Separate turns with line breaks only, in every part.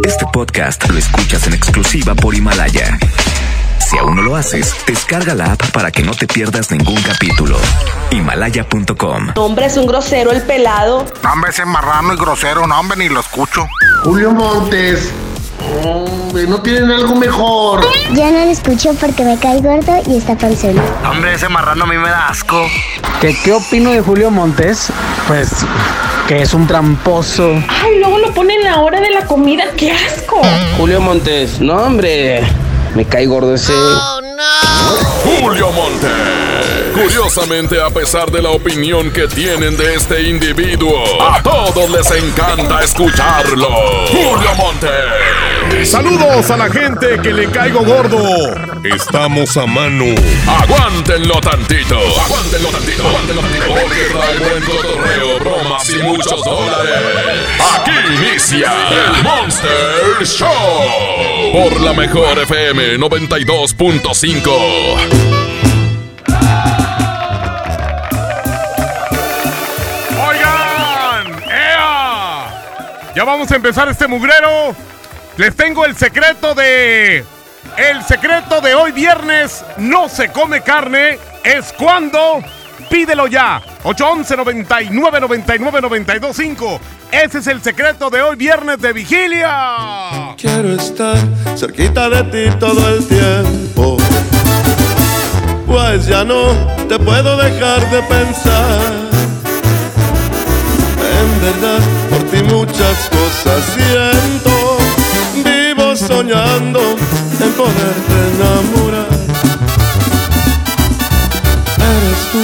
Este podcast lo escuchas en exclusiva por Himalaya. Si aún no lo haces, descarga la app para que no te pierdas ningún capítulo. Himalaya.com.
Hombre, es un grosero el pelado.
Hombre, ese marrano y grosero, no, hombre, ni lo escucho.
Julio Montes. Hombre, ¿no tienen algo mejor?
Ya no lo escucho porque me cae gordo y está panzón.
Hombre, ese marrano a mí me da asco.
¿Qué, ¿Qué opino de Julio Montes? Pues que es un tramposo.
Ay, luego lo ponen en la hora de la comida. ¡Qué asco!
Julio Montes, no hombre, me cae gordo ese.
Julio Monte. Curiosamente, a pesar de la opinión que tienen de este individuo, a todos les encanta escucharlo. Julio Monte.
Saludos a la gente que le caigo gordo. Estamos a mano.
Aguántenlo tantito. Aguántenlo tantito. Aguántenlo tantito. Porque trae buen cotorreo, bromas y muchos dólares. Aquí inicia el Monster Show. Por la mejor FM 92.5.
Ya vamos a empezar este mugrero. Les tengo el secreto de. El secreto de hoy viernes no se come carne. Es cuando. Pídelo ya. 811 99 99 92 5. Ese es el secreto de hoy viernes de vigilia.
Quiero estar cerquita de ti todo el tiempo. Pues ya no te puedo dejar de pensar. En verdad, muchas cosas siento. Vivo soñando en poderte enamorar. Eres tú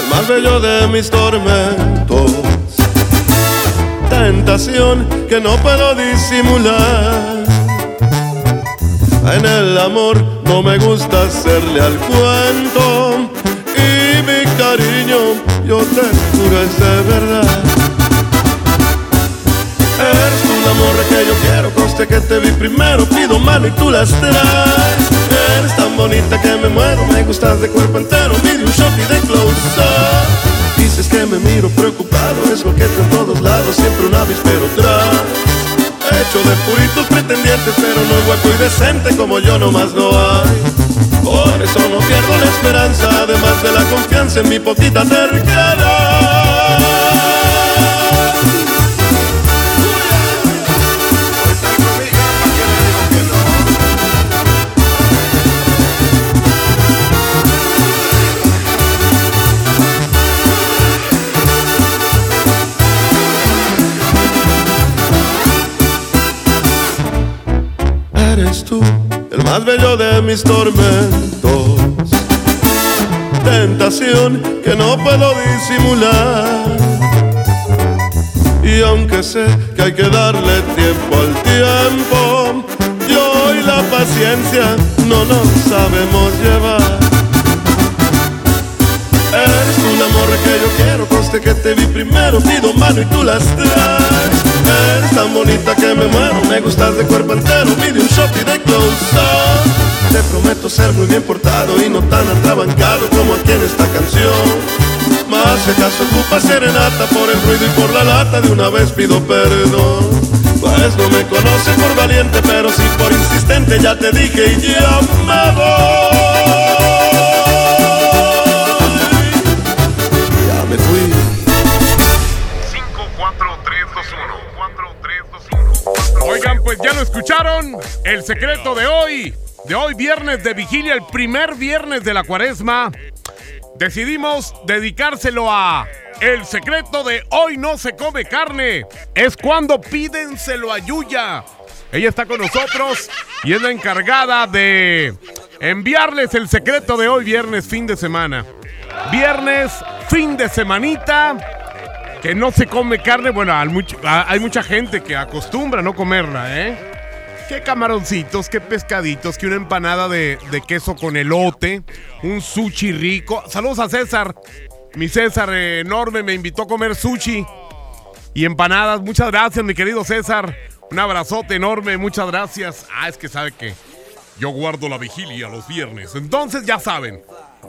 el más bello de mis tormentos. Tentación que no puedo disimular. En el amor no me gusta hacerle al cuento. Y mi cariño, yo te juro es de verdad. Eres tú morra que yo quiero, conste que te vi primero, pido mano y tú las traes. Eres tan bonita que me muero, me gustas de cuerpo entero, pide un shot y de close. Dices que me miro preocupado, es lo que en todos lados, siempre un avispero trae. Hecho de puritos pretendientes, pero no es guapo y decente como yo nomás no hay. Por eso no pierdo la esperanza, además de la confianza en mi poquita terquedad. Tú el más bello de mis tormentos. Tentación que no puedo disimular. Y aunque sé que hay que darle tiempo al tiempo, yo y la paciencia no nos sabemos llevar. Morra que yo quiero, conste que te vi primero, pido mano y tú las traes. Eres tan bonita que me muero, me gustas de cuerpo entero, pide un shot y de close up. Te prometo ser muy bien portado y no tan atrabancado como aquí en esta canción. Más si acaso ocupa serenata por el ruido y por la lata, de una vez pido perdón. Pues no me conoce por valiente, pero sí por insistente, ya te dije y ya me voy.
Pues ya lo escucharon. El secreto de hoy, de hoy viernes de vigilia, el primer viernes de la cuaresma. Decidimos dedicárselo a el secreto de hoy no se come carne. Es cuando pídenselo a Yuya. Ella está con nosotros y es la encargada de enviarles el secreto de hoy viernes, fin de semana. Viernes, fin de semanita que no se come carne. Bueno, hay, much- hay mucha gente que acostumbra a no comerla, ¿eh? Qué camaroncitos, qué pescaditos, que una empanada de, de queso con elote, un sushi rico. Saludos a César. Mi César enorme me invitó a comer sushi y empanadas. Muchas gracias, mi querido César. Un abrazote enorme, muchas gracias. Ah, es que sabe que yo guardo la vigilia los viernes. Entonces ya saben,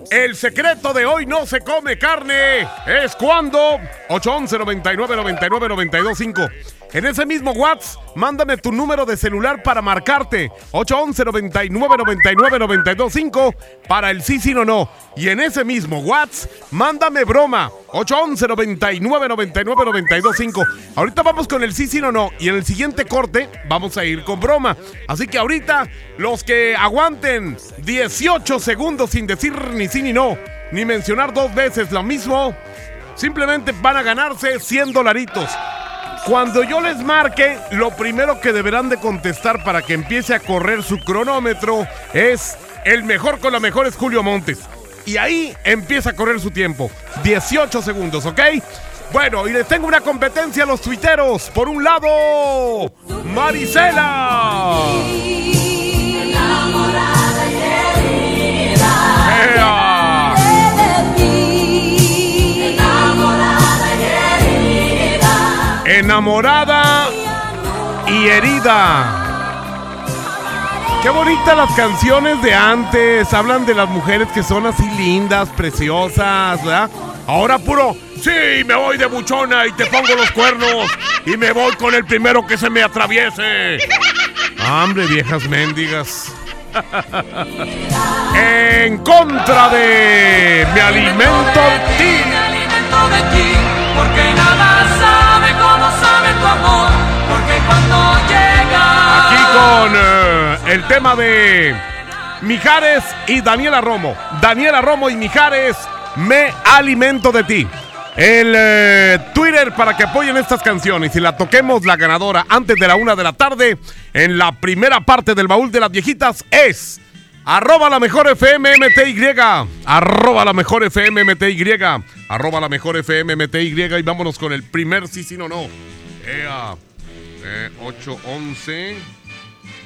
el secreto de hoy no se come carne. Es cuando 811 99 99 92 5. En ese mismo WhatsApp, mándame tu número de celular para marcarte. 811 99 99 925 para el sí, sí, no, no. Y en ese mismo WhatsApp, mándame broma. 811 99 99 925 Ahorita vamos con el sí, sí, no, no. Y en el siguiente corte, vamos a ir con broma. Así que ahorita, los que aguanten 18 segundos sin decir ni sí ni no, ni mencionar dos veces lo mismo, simplemente van a ganarse 100 dolaritos. Cuando yo les marque, lo primero que deberán de contestar para que empiece a correr su cronómetro es el mejor con la mejor es Julio Montes. Y ahí empieza a correr su tiempo. 18 segundos, ¿ok? Bueno, y les tengo una competencia a los tuiteros. Por un lado, Marisela. Enamorada y herida. Qué bonitas las canciones de antes. Hablan de las mujeres que son así lindas, preciosas, ¿verdad? Ahora puro, sí, me voy de buchona y te pongo los cuernos y me voy con el primero que se me atraviese. Hambre, viejas mendigas. en contra de me alimento de ti.
Porque nada sabe como sabe tu amor. Porque cuando llega.
Aquí con eh, el tema de Mijares y Daniela Romo. Daniela Romo y Mijares, me alimento de ti. El eh, Twitter para que apoyen estas canciones y la toquemos la ganadora antes de la una de la tarde en la primera parte del baúl de las viejitas es arroba la mejor FM MTY arroba la mejor FM MTY arroba la mejor FM MTY y vámonos con el primer sí, sí, no, no. Ea. Eh, 811.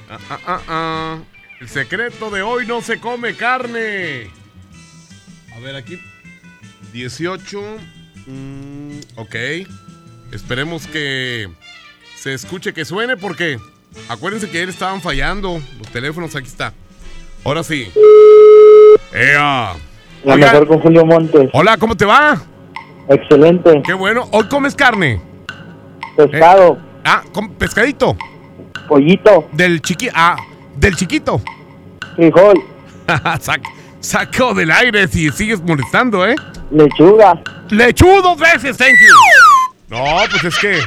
Ah, ah, ah. El secreto de hoy no se come carne. A ver aquí. 18. Mm, ok. Esperemos que se escuche que suene porque acuérdense que ayer estaban fallando los teléfonos. Aquí está. Ahora sí. ¡Ea!
La
Oigan,
mejor con Julio Montes.
Hola, ¿cómo te va?
Excelente.
Qué bueno. ¿Hoy comes carne?
Pescado,
Ah, com- pescadito.
pollito,
Del chiqui... Ah, del chiquito.
frijol,
Sac- saco del aire si sigues molestando, ¿eh?
lechuga.
Lechuga dos veces, thank you. No, pues es que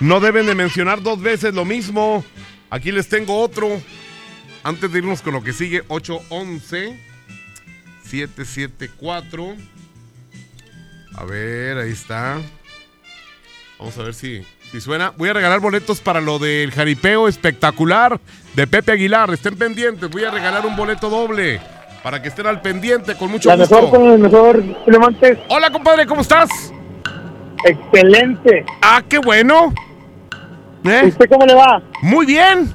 no deben de mencionar dos veces lo mismo. Aquí les tengo otro. Antes de irnos con lo que sigue, 811 774. A ver, ahí está. Vamos a ver si, si suena. Voy a regalar boletos para lo del jaripeo espectacular de Pepe Aguilar. Estén pendientes. Voy a regalar un boleto doble para que estén al pendiente con mucho
La
gusto.
mejor con el mejor Montes.
Hola, compadre, ¿cómo estás?
Excelente.
Ah, qué bueno. ¿Eh?
¿Usted cómo le va?
Muy bien.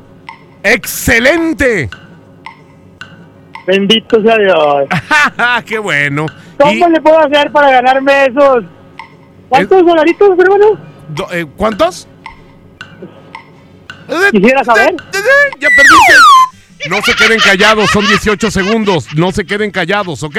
Excelente.
Bendito sea Dios.
qué bueno.
¿Cómo
Y-
le puedo hacer para ganarme esos? ¿Cuántos dolaritos, hermano?
do- eh, ¿Cuántos?
Quisiera saber.
Ya perdiste. No se queden callados, son 18 segundos. No se queden callados, ¿ok?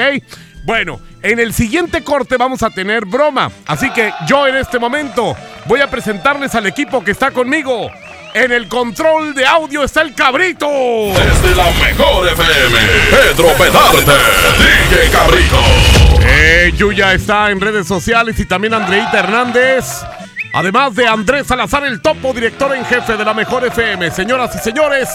Bueno, en el siguiente corte vamos a tener broma. Así que yo en este momento voy a presentarles al equipo que está conmigo. En el control de audio está el cabrito.
Desde la mejor FM, Pedro Pedarte, DJ Cabrito.
Eh, Yuya está en redes sociales y también Andreita Hernández. Además de Andrés Salazar, el topo director en jefe de la mejor FM. Señoras y señores,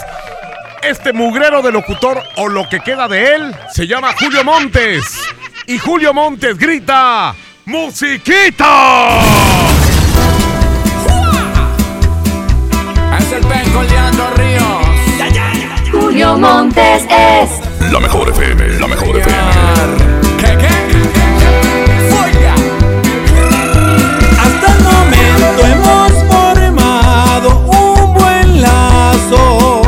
este mugrero de locutor o lo que queda de él se llama Julio Montes. Y Julio Montes grita: ¡Musiquita!
Es el penco Leandro Ríos.
Julio Montes es
La mejor FM, la mejor FM.
¿Qué, qué? Fuera.
Hasta el momento hemos formado un buen lazo,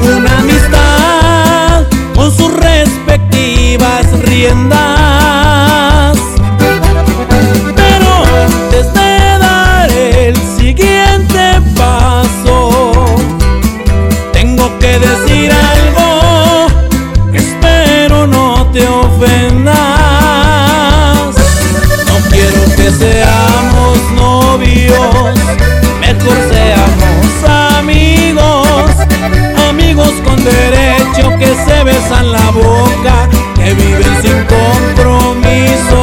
una amistad con sus respectivas riendas. No quiero que seamos novios, mejor seamos amigos, amigos con derecho que se besan la boca, que viven
sin compromiso.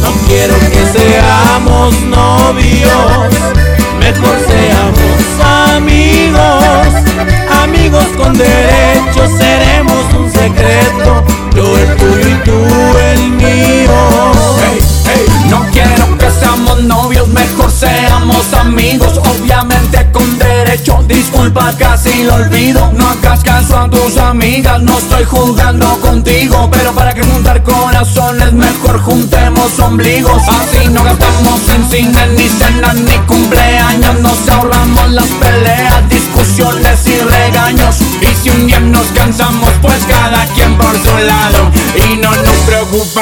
No quiero que seamos novios, mejor seamos amigos, amigos
con derecho se secreto, el tuyo y tú el mío.
Hey, hey, no quiero que seamos novios, mejor seamos amigos, obviamente con derecho. Disculpa, casi lo olvido. No hagas caso a tus amigas, no estoy jugando contigo. Pero para que juntar corazones, mejor juntemos ombligos. Así no gastamos en cine, ni cenas, ni cumpleaños. Nos ahorramos las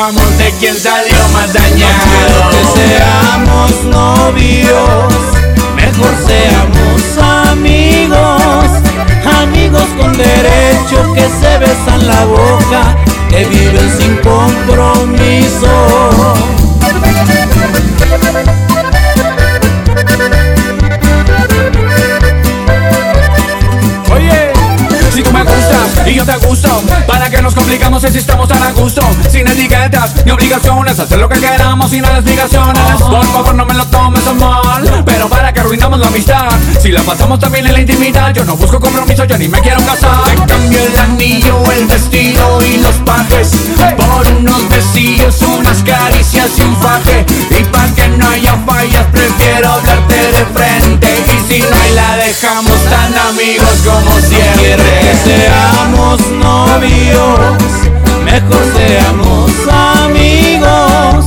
preocupamos de quién salió más dañado.
que seamos novios, mejor seamos amigos, amigos con derecho que se besan la boca, que viven sin compromiso.
Oye, si tú me gustas y yo te gusto, ¿para que nos complicamos si estamos tan a gusto? Sin etiquetas ni obligaciones, hacer lo que queramos sin explicaciones. Por favor, no me lo tomes a mal, pero para que arruinamos la amistad. Si la pasamos también en la intimidad, yo no busco compromiso, yo ni me quiero casar. Te cambio el anillo, el vestido y los pajes por unos besillos, unas caricias y un faje. Y para que no haya fallas, prefiero hablarte de frente. Y si no hay, la dejamos tan amigos como siempre.
que seamos novios, mejor seamos amigos,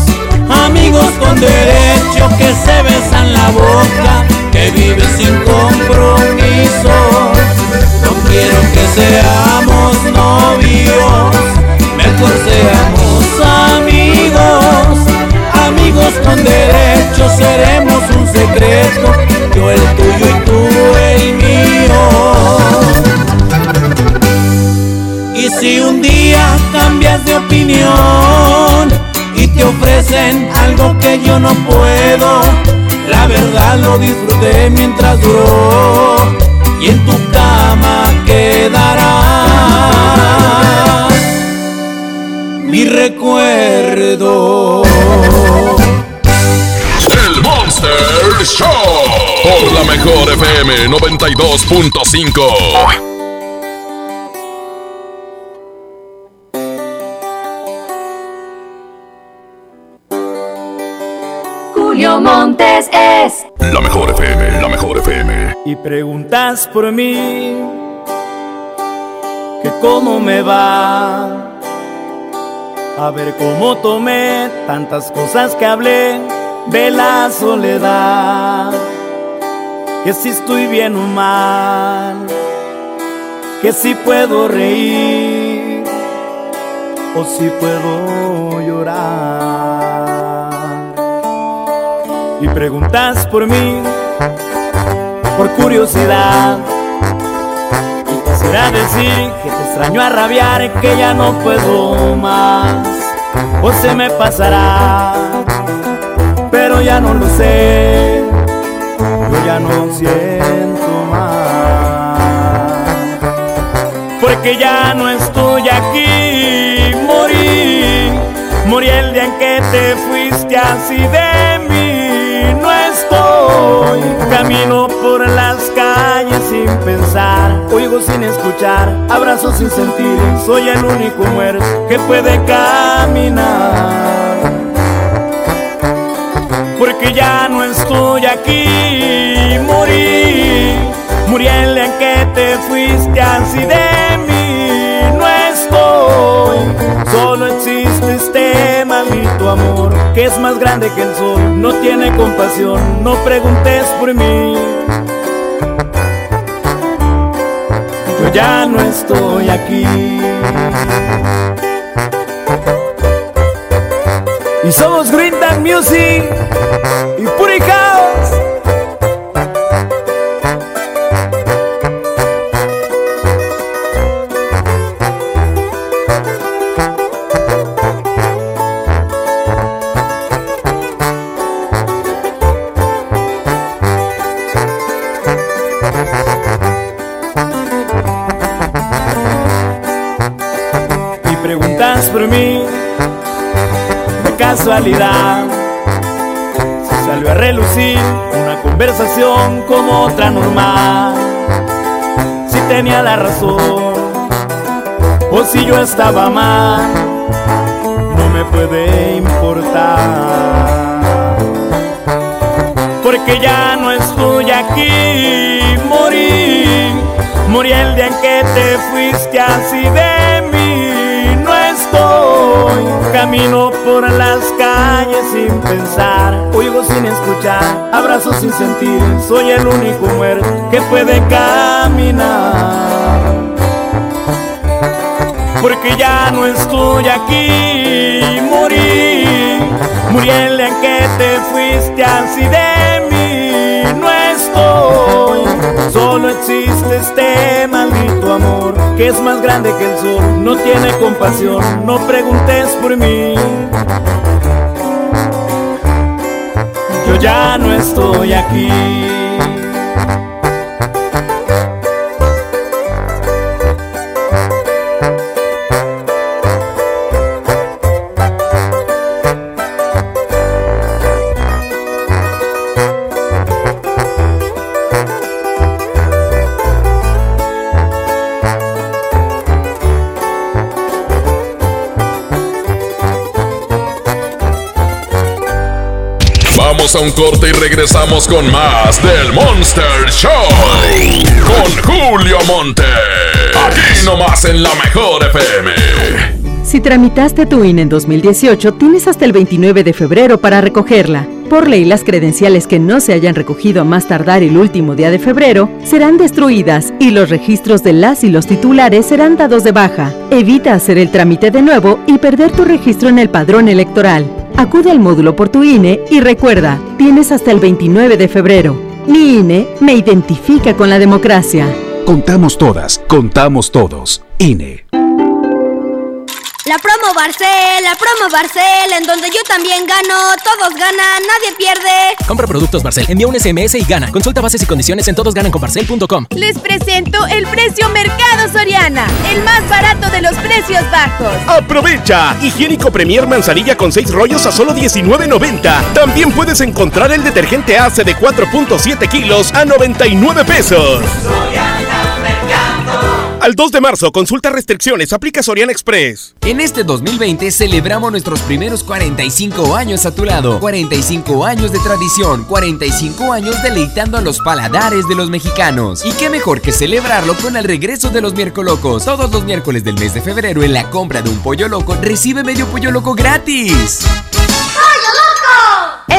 amigos con derecho que se besan la boca, que viven sin compromiso. No quiero que seamos novios, mejor seamos amigos, amigos con derecho seremos un secreto, yo el tuyo y tú el mío. Si un día cambias de opinión y te ofrecen algo que yo no puedo, la verdad lo disfruté mientras duró y en tu cama quedará mi recuerdo.
El Monster Show. Por la mejor FM 92.5.
Es
La mejor FM, la mejor FM.
y preguntas por mí, que cómo me va. A ver cómo tomé tantas cosas que hablé de la soledad. Que si estoy bien o mal, que si puedo reír o si puedo llorar. Preguntas por mí, por curiosidad. Y quisiera decir que te extraño a rabiar, que ya no puedo más. O se me pasará, pero ya no lo sé. Yo ya no siento más. Porque ya no estoy aquí, morí. Morí el día en que te fuiste así de camino por las calles sin pensar, oigo sin escuchar, abrazo sin sentir. Soy el único muerto que puede caminar. Porque ya no estoy aquí, morí. Morí el día en que te fuiste así de mí. Que es más grande que el sol. No tiene compasión, no preguntes por mí. Yo ya no estoy aquí. Y somos Green Music y Puri casualidad. Salió a relucir una conversación como otra normal. Si tenía la razón o si yo estaba mal, no me puede importar. Porque ya no estoy aquí, morí, morí el día en que te fuiste así de estoy, camino por las calles sin pensar, oigo sin escuchar, abrazo sin sentir, soy el único muerto que puede caminar porque ya no estoy aquí. Morí, morí el día en que te fuiste así de mí. No estoy, solo existe este que es más grande que el sol. No tiene compasión, no preguntes por mí. Yo ya no estoy aquí.
A un corte y regresamos con más del Monster Show. Con Julio Monte. Aquí nomás en la mejor FM.
Si tramitaste tu INE en 2018, tienes hasta el 29 de febrero para recogerla. Por ley, las credenciales que no se hayan recogido a más tardar el último día de febrero serán destruidas y los registros de las y los titulares serán dados de baja. Evita hacer el trámite de nuevo y perder tu registro en el padrón electoral. Acude al módulo por tu INE y recuerda, tienes hasta el 29 de febrero. Mi INE me identifica con la democracia.
Contamos todas, contamos todos. INE.
Promo Barcel, la promo Barcel, en donde yo también gano, todos ganan, nadie pierde.
Compra productos Barcel, envía un SMS y gana. Consulta bases y condiciones en todosgananconbarcel.com.
Les presento el precio Mercado Soriana, el más barato de los precios bajos.
¡Aprovecha! Higiénico Premier Manzanilla con 6 rollos a solo $19.90. También puedes encontrar el detergente ACE de 4.7 kilos a 99 pesos. Al 2 de marzo, consulta restricciones, aplica Soriana Express.
En este 2020 celebramos nuestros primeros 45 años a tu lado. 45 años de tradición, 45 años deleitando a los paladares de los mexicanos. Y qué mejor que celebrarlo con el regreso de los miércoles. Todos los miércoles del mes de febrero en la compra de un pollo loco recibe medio pollo loco gratis.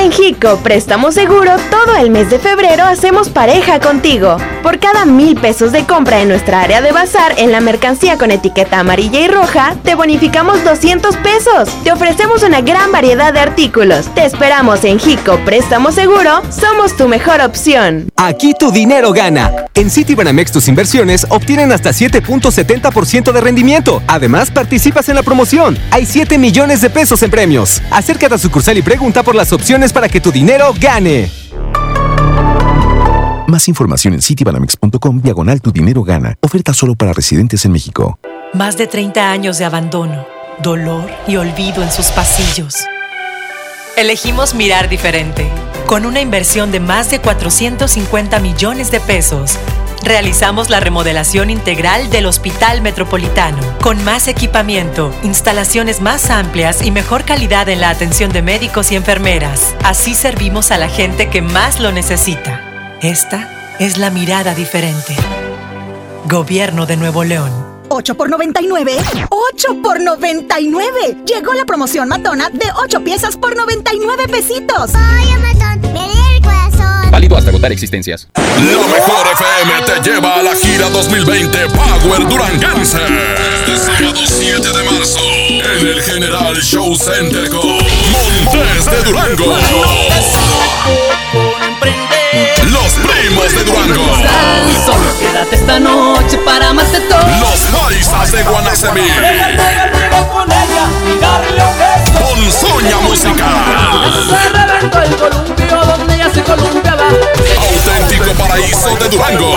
En Jico Préstamo Seguro, todo el mes de febrero hacemos pareja contigo. Por cada mil pesos de compra en nuestra área de bazar en la mercancía con etiqueta amarilla y roja, te bonificamos 200 pesos. Te ofrecemos una gran variedad de artículos. Te esperamos en Jico Préstamo Seguro, somos tu mejor opción.
Aquí tu dinero gana. En Citibanamex tus inversiones obtienen hasta 7.70% de rendimiento. Además, participas en la promoción. Hay 7 millones de pesos en premios. Acércate a sucursal y pregunta por las opciones para que tu dinero gane.
Más información en citibanamex.com diagonal tu dinero gana. Oferta solo para residentes en México.
Más de 30 años de abandono, dolor y olvido en sus pasillos. Elegimos mirar diferente. Con una inversión de más de 450 millones de pesos, realizamos la remodelación integral del Hospital Metropolitano, con más equipamiento, instalaciones más amplias y mejor calidad en la atención de médicos y enfermeras. Así servimos a la gente que más lo necesita. Esta es la mirada diferente. Gobierno de Nuevo León.
8 por 99. 8 por 99. Llegó la promoción matona de 8 piezas por 99 pesitos.
Oye, matón,
Válido hasta agotar existencias. La mejor FM te lleva a la gira 2020 Power Duranguense. Este sábado 7 de marzo en el General Show Center con Montes de Durango. Los primos de Durango.
Solo quédate esta noche para más de todo.
Los paisas de Guanacemí.
con ella y darle un beso.
Con Soña Musical.
El columpio donde ella se columpiaba.
Auténtico paraíso de Durango.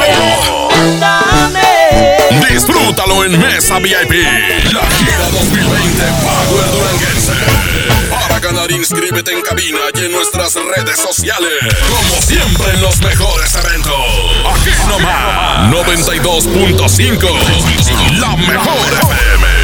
Disfrútalo en Mesa VIP. La gira 2020 Power Duranguense. Para ganar, inscríbete en cabina y en nuestras redes sociales. Como siempre en los mejores eventos. Aquí nomás. 92.5. La mejor FM.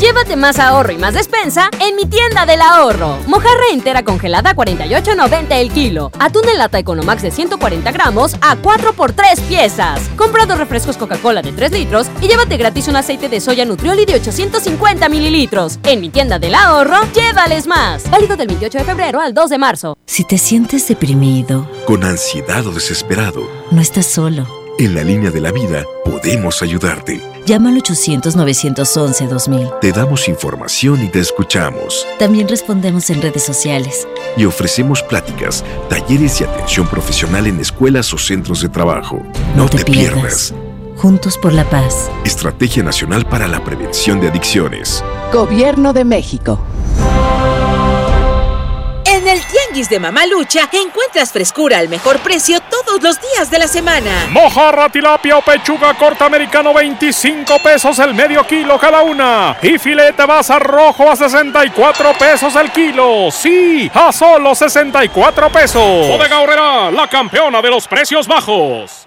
Llévate más ahorro y más despensa en mi tienda del ahorro. Mojarra entera congelada a 48.90 el kilo. Atún en lata Economax de 140 gramos a 4 por 3 piezas. Compra dos refrescos Coca-Cola de 3 litros y llévate gratis un aceite de soya Nutrioli de 850 mililitros. En mi tienda del ahorro, llévales más. Válido del 28 de febrero al 2 de marzo.
Si te sientes deprimido,
Con ansiedad o desesperado,
no estás solo.
en la línea de la vida podemos ayudarte.
Llama al 800-911-2000.
Te damos información y te escuchamos.
También respondemos en redes sociales.
Y ofrecemos pláticas, talleres y atención profesional en escuelas o centros de trabajo. No, te, pierdas.
Juntos por la paz.
Estrategia Nacional para la Prevención de Adicciones.
Gobierno de México.
Tianguis de Mamalucha encuentras frescura al mejor precio todos los días de la semana.
Mojarra, tilapia o pechuga corta americano 25 pesos el medio kilo cada una. Y filete basa rojo a 64 pesos el kilo. Sí, a solo 64 pesos. Bodega Horrera, la campeona de los precios bajos.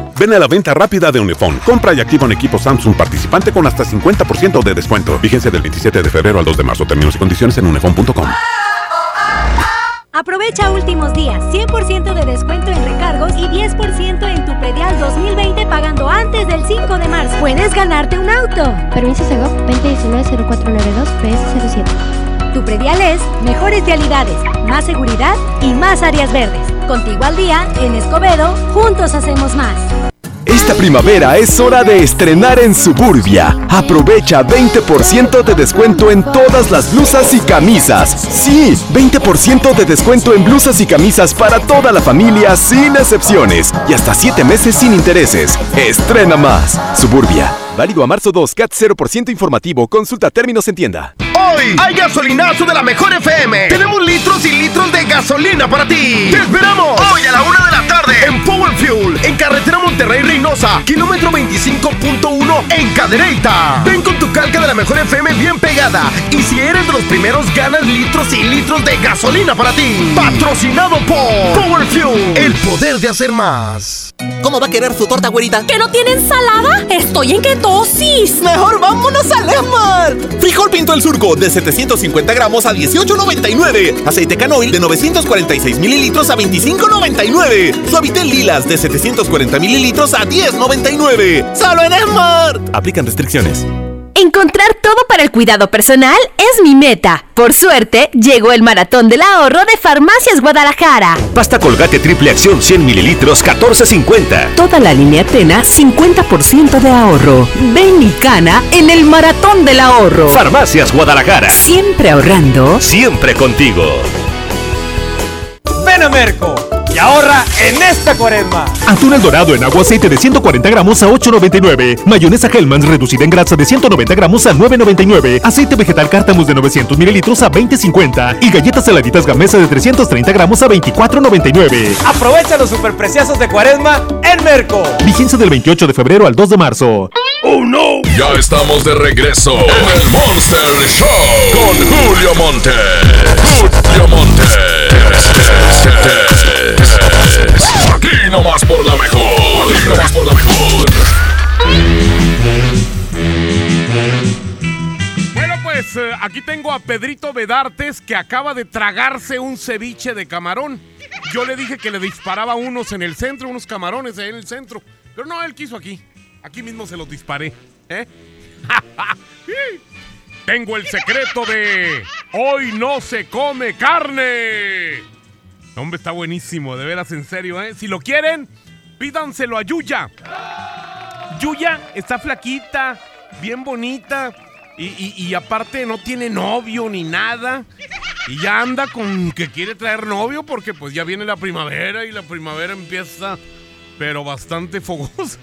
Ven a la venta rápida de Unifón. Compra y activa un equipo Samsung participante con hasta 50% de descuento. Vigencia del 27 de febrero al 2 de marzo. Términos y condiciones en unifón.com.
Aprovecha últimos días, 100% de descuento en recargos y 10% en tu predial 2020 pagando antes del 5 de marzo. Puedes ganarte un auto.
Permiso Segov 2019-0492 PS07.
Tu predial es mejores vialidades, más seguridad y más áreas verdes. Contigo al día, en Escobedo, juntos hacemos más.
Esta primavera es hora de estrenar en Suburbia. Aprovecha 20% de descuento en todas las blusas y camisas. Sí, 20% de descuento en blusas y camisas para toda la familia sin excepciones. Y hasta 7 meses sin intereses. Estrena más. Suburbia. Válido a marzo 2, CAT 0% informativo. Consulta términos en tienda.
Hoy hay gasolinazo de la mejor FM. Tenemos litros y litros de gasolina para ti. ¡Te esperamos! Hoy a la una de la tarde en Power Fuel, en carretera Monterrey Reynosa, kilómetro 25.1 en Cadereyta. Ven con tu calca de la mejor FM bien pegada. Y si eres de los primeros, ganas litros y litros de gasolina para ti. Patrocinado por Power Fuel, el poder de hacer más.
¿Cómo va a querer su torta, güerita?
¿Que no tiene ensalada? Estoy en ketosis.
Mejor vámonos a Lemar. Frijol Pinto el Surco de 750 gramos a 18.99. Aceite canoil de 946 mililitros a 25.99. Suavitel Lilas de 740 mililitros a 10.99. Solo en Smart.
Aplican restricciones.
Encontrar todo para el cuidado personal es mi meta. Por suerte, llegó el maratón del ahorro de Farmacias Guadalajara.
Pasta Colgate Triple Acción 100 mililitros 14.50.
Toda la línea Tena 50% de ahorro. Ven y cana en el maratón del ahorro.
Farmacias Guadalajara.
Siempre ahorrando.
Siempre contigo.
Ven a Merco y ahorra en esta cuaresma.
Atún el dorado en agua aceite de 140 gramos a 8.99. Mayonesa Hellmann's reducida en grasa de 190 gramos a 9.99. Aceite vegetal Cártamus de 900 mililitros a 20.50. Y galletas saladitas Gamesa de 330 gramos a 24.99.
Aprovecha los superpreciosos de cuaresma en Merco.
Vigencia del 28 de febrero al 2 de marzo.
¡Oh, no! Ya estamos de regreso en el Monster Show con Julio Monte. Julio Monte. Aquí nomás por la mejor. Aquí nomás por la mejor.
Bueno, pues eh, aquí tengo a Pedrito Bedartes que acaba de tragarse un ceviche de camarón. Yo le dije que le disparaba unos en el centro, unos camarones en el centro. Pero no, él quiso aquí. Aquí mismo se los disparé. ¿eh? Tengo el secreto de hoy no se come carne. Hombre, está buenísimo, de veras, en serio, ¿eh? Si lo quieren, pídanselo a Yuya. Yuya está flaquita, bien bonita. Y, y- aparte no tiene novio ni nada. Y ya anda con que quiere traer novio porque pues ya viene la primavera y la primavera empieza pero bastante fogosa.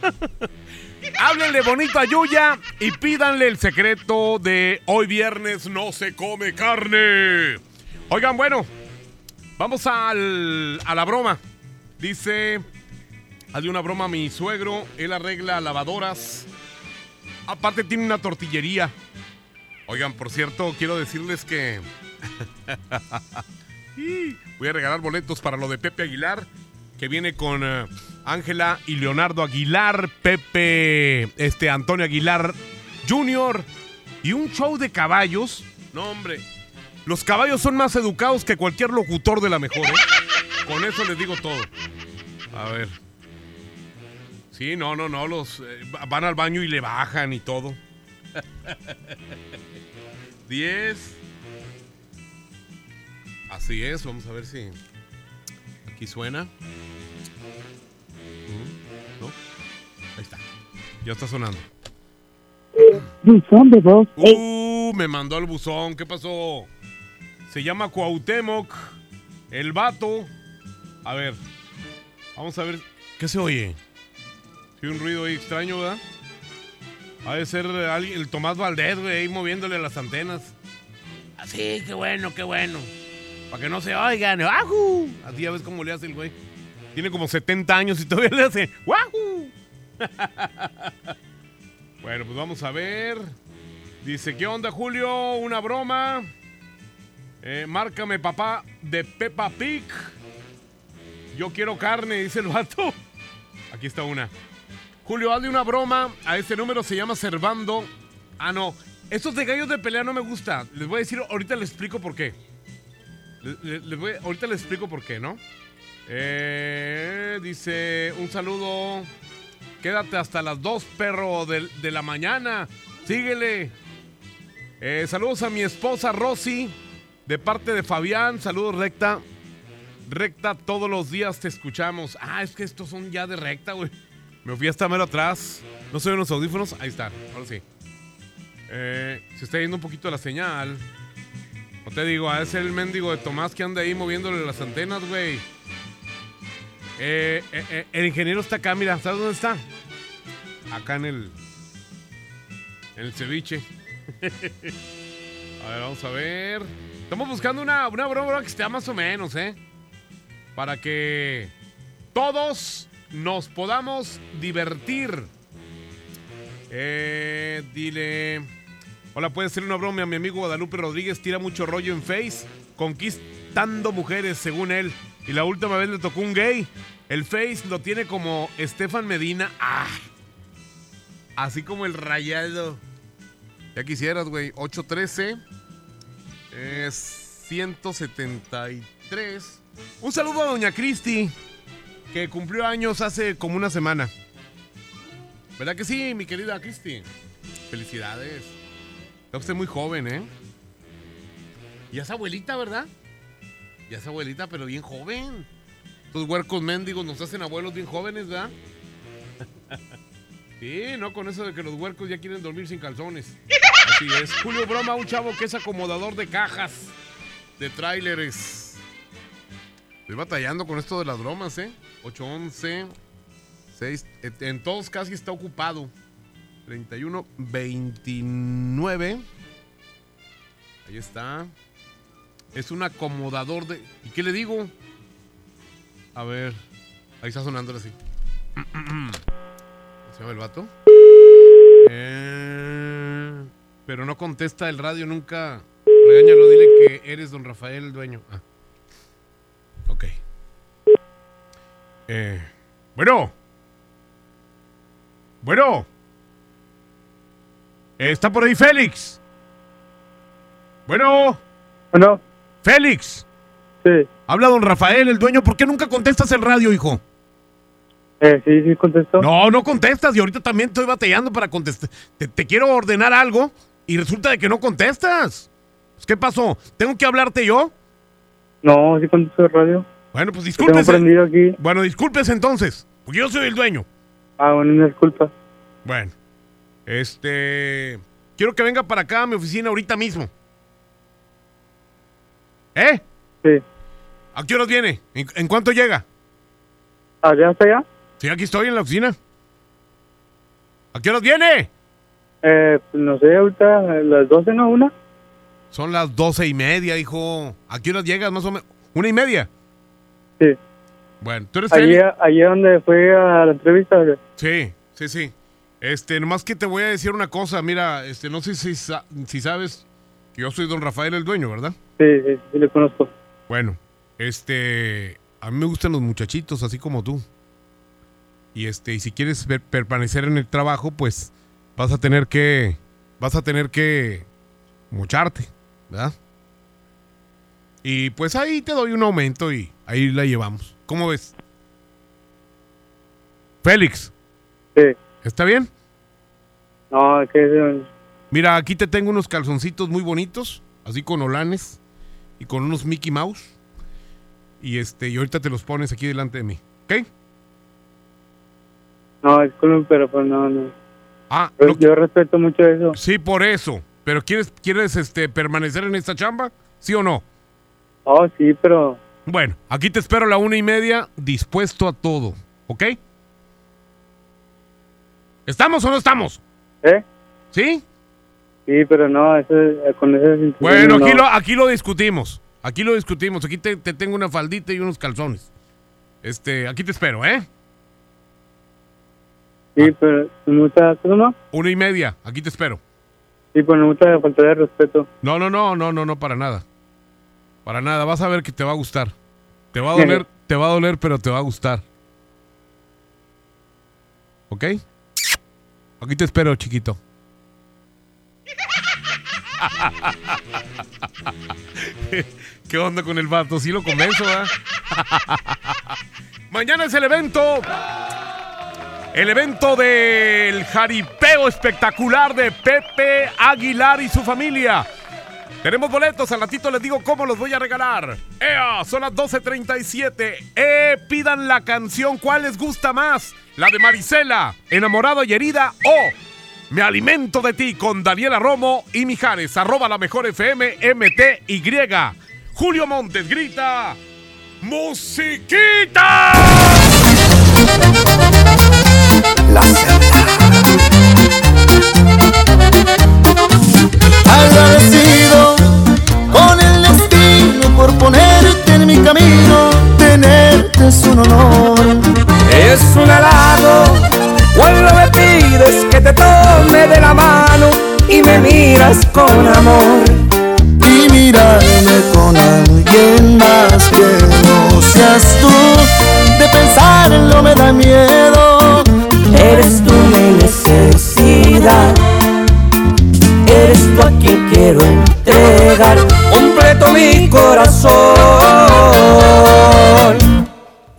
Háblenle bonito a Yuya y pídanle el secreto de hoy viernes no se come carne. Oigan, bueno, vamos al, a la broma. Dice, hazle una broma mi suegro, él arregla lavadoras. Aparte tiene una tortillería. Oigan, por cierto, quiero decirles que voy a regalar boletos para lo de Pepe Aguilar, que viene con eh, Ángela y Leonardo Aguilar, Pepe, este Antonio Aguilar Jr. y un show de caballos. No, hombre. Los caballos son más educados que cualquier locutor de la mejor, ¿eh? Con eso les digo todo. A ver. Sí, no, no, no. Los eh, van al baño y le bajan y todo. 10. Así es, vamos a ver si aquí suena. ¿No? Ahí está. Ya está sonando.
Buzón de voz.
Uh, me mandó al buzón. ¿Qué pasó? Se llama Cuauhtémoc. El vato. A ver. Vamos a ver. ¿Qué se oye? Sí, un ruido ahí extraño, ¿verdad? Ha de ser alguien, el Tomás Valdés, güey, ahí moviéndole las antenas. Así, qué bueno, qué bueno. Para que no se oigan. ¡Wahoo! Así ya ves cómo le hace el güey. Tiene como 70 años y todavía le hace ¡Wahoo! bueno, pues vamos a ver. Dice, ¿qué onda, Julio? Una broma. Eh, márcame, papá, de Peppa Pig. Yo quiero carne, dice el vato. Aquí está una. Julio, hazle una broma. A este número se llama Servando. Ah, no. Estos de gallos de pelea no me gusta. Les voy a decir, ahorita les explico por qué. Ahorita les explico por qué, ¿no? Eh, dice, un saludo. Quédate hasta las 2, perro, de, de la mañana. Síguele. Eh, saludos a mi esposa Rosy, de parte de Fabián. Saludos, recta. Recta, todos los días te escuchamos. Ah, es que estos son ya de recta, güey. Me fui hasta mero atrás. No se ven los audífonos. Ahí está, ahora sí. Eh, se está yendo un poquito la señal. No te digo, a ese es el mendigo de Tomás que anda ahí moviéndole las antenas, güey. Eh, eh, eh, el ingeniero está acá, mira, ¿sabes dónde está? Acá en el. En el ceviche. a ver, vamos a ver. Estamos buscando una, una broma que esté más o menos, ¿eh? Para que todos nos podamos divertir. Eh, dile. Hola, puede ser una broma. Mi amigo Guadalupe Rodríguez tira mucho rollo en Face, conquistando mujeres, según él. Y la última vez le tocó un gay. El Face lo tiene como Estefan Medina. ¡Ah! Así como el rayado. Ya quisieras, güey. 813. Es 173. Un saludo a Doña Cristi, que cumplió años hace como una semana. ¿Verdad que sí, mi querida Cristi? Felicidades. Está usted muy joven, ¿eh? Ya es abuelita, ¿verdad? Ya es abuelita, pero bien joven. Estos huercos mendigos nos hacen abuelos bien jóvenes, ¿verdad? sí, no con eso de que los huercos ya quieren dormir sin calzones. Así es. Julio Broma, un chavo que es acomodador de cajas, de tráileres. Estoy batallando con esto de las bromas, ¿eh? 811, 6, en todos casi está ocupado. 31, 29. Ahí está. Es un acomodador de... ¿Y qué le digo? A ver. Ahí está sonando así. ¿Se llama el vato? Eh, pero no contesta el radio nunca. Regáñalo, dile que eres don Rafael, el dueño. Ah. Ok. Eh, bueno. Bueno. Eh, ¿Está por ahí Félix? Bueno.
Bueno.
Félix.
Sí.
Habla don Rafael, el dueño. ¿Por qué nunca contestas el radio, hijo?
Eh, sí, sí, contesto.
No, no contestas. Y ahorita también estoy batallando para contestar. Te, te quiero ordenar algo y resulta de que no contestas. Pues, ¿Qué pasó? ¿Tengo que hablarte yo?
No, sí contesto el radio.
Bueno, pues
tengo aquí.
Bueno, discúlpese entonces. Porque yo soy el dueño.
Ah, bueno, una disculpa.
Bueno. Este. Quiero que venga para acá a mi oficina ahorita mismo. ¿Eh?
Sí.
¿A qué horas viene? ¿En, en cuánto llega?
¿Ah, ya está allá?
Sí, aquí estoy en la oficina. ¿A qué horas viene?
Eh, no sé, ahorita a las 12, ¿no? ¿Una?
Son las doce y media, hijo. ¿A qué horas llegas más o menos? ¿Una y media?
Sí.
Bueno, ¿tú eres
Allí, allí donde fue a la entrevista.
Sí, sí, sí. Este, nomás que te voy a decir una cosa. Mira, este, no sé si, si sabes que yo soy don Rafael el dueño, ¿verdad?
Sí, sí, sí, le conozco.
Bueno, este, a mí me gustan los muchachitos así como tú. Y este, y si quieres ver- permanecer en el trabajo, pues vas a tener que, vas a tener que mocharte, ¿verdad? Y pues ahí te doy un aumento y ahí la llevamos. ¿Cómo ves? Félix.
Sí.
¿Está bien?
No, es que
Mira, aquí te tengo unos calzoncitos muy bonitos, así con olanes y con unos Mickey Mouse. Y este, y ahorita te los pones aquí delante de mí, ¿ok?
no, disculpen, pero pues no, no.
Ah,
Yo, yo respeto mucho eso.
Sí, por eso. Pero ¿quieres, quieres este, permanecer en esta chamba? ¿Sí o no?
Oh, sí, pero
Bueno, aquí te espero a la una y media, dispuesto a todo, ¿ok? ¿Estamos o no estamos?
¿Eh?
¿Sí?
sí, pero no, eso, con ese
Bueno, aquí,
no.
lo, aquí lo discutimos. Aquí lo discutimos. Aquí te, te tengo una faldita y unos calzones. Este, aquí te espero, ¿eh?
Sí, pero no gusta, ¿cómo no?
Una y media, aquí te espero.
Sí, pero no gusta falta de respeto.
No, no, no, no, no, no, para nada. Para nada, vas a ver que te va a gustar. Te va a doler, te va a doler, pero te va a gustar. ¿Ok? Aquí te espero, chiquito. ¿Qué onda con el vato? ¿Sí lo convenzo, ¿verdad? Mañana es el evento. El evento del jaripeo espectacular de Pepe Aguilar y su familia. Tenemos boletos, al ratito les digo cómo los voy a regalar. ¡Ea! Son las 12.37. ¡Eh! Pidan la canción, ¿cuál les gusta más? ¿La de Marisela, Enamorado y Herida o Me Alimento de Ti con Daniela Romo y Mijares, arroba la mejor FM, MTY. Julio Montes grita, ¡Musiquita!
La Agradecido con el destino por ponerte en mi camino, tenerte es un honor.
Es un halago cuando me pides que te tome de la mano y me miras con amor.
Y mirarme con alguien más que no seas tú, de pensarlo me da miedo.
Eres tú mi necesidad. Eres tú a quien quiero entregar completo mi corazón.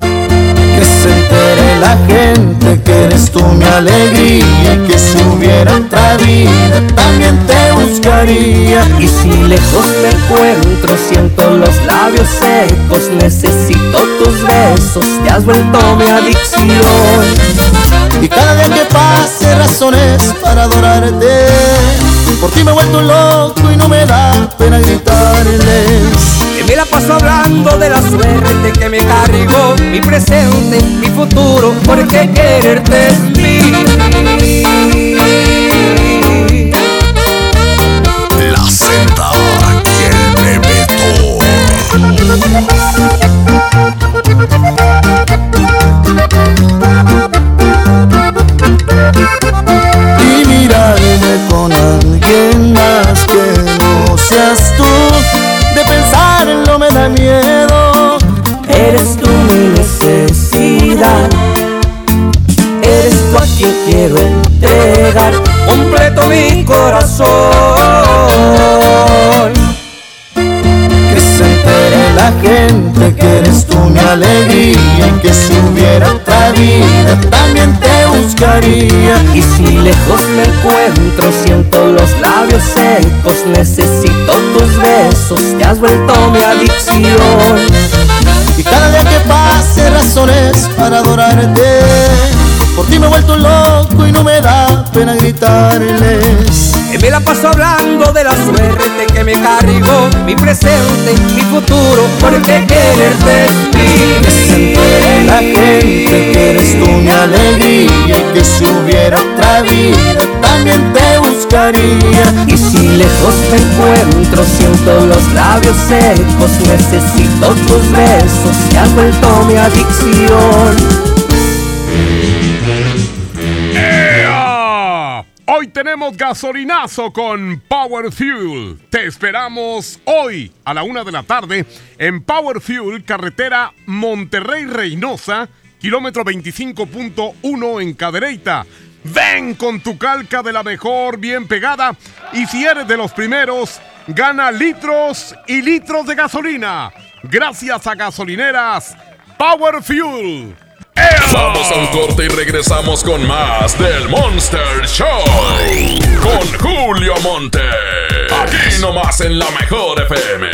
Que se entere la gente que eres tú mi alegría que si hubiera otra vida también te buscaría.
Y si lejos me encuentro, siento los labios secos, necesito tus besos, te has vuelto mi adicción.
Y cada día que pase razones para adorarte Por ti me he vuelto loco y no me da pena gritarles
me la paso hablando de la suerte que me cargó mi presente, mi futuro, porque quererte es mí.
La Z y el
Y mirarme con alguien más que no seas tú De pensarlo me da miedo
Eres tú mi necesidad. Eres tú a quien quiero entregar completo mi corazón.
La gente que eres tú mi alegría Y que si hubiera otra vida también te buscaría
Y si lejos me encuentro, siento los labios secos, necesito tus besos, te has vuelto mi adicción.
Y cada día que pase razones para adorarte Por ti me he vuelto loco y no me da pena gritarles
Que me Me la paso hablando de la suerte que me cargó mi presente, mi futuro, porque quererte es
Que se entere la gente que eres tú mi alegría y que si hubiera otra vida también te buscaría.
Y si lejos te encuentro, siento los labios secos, necesito tus besos, se has vuelto mi adicción.
Tenemos gasolinazo con Power Fuel. Te esperamos hoy a la una de la tarde en Power Fuel, carretera Monterrey-Reynosa, kilómetro 25.1 en Cadereyta. Ven con tu calca de la mejor, bien pegada. Y si eres de los primeros, gana litros y litros de gasolina. Gracias a gasolineras Power Fuel.
Vamos a un corte y regresamos con más del Monster Show. Con Julio Monte. Aquí nomás en la mejor FM.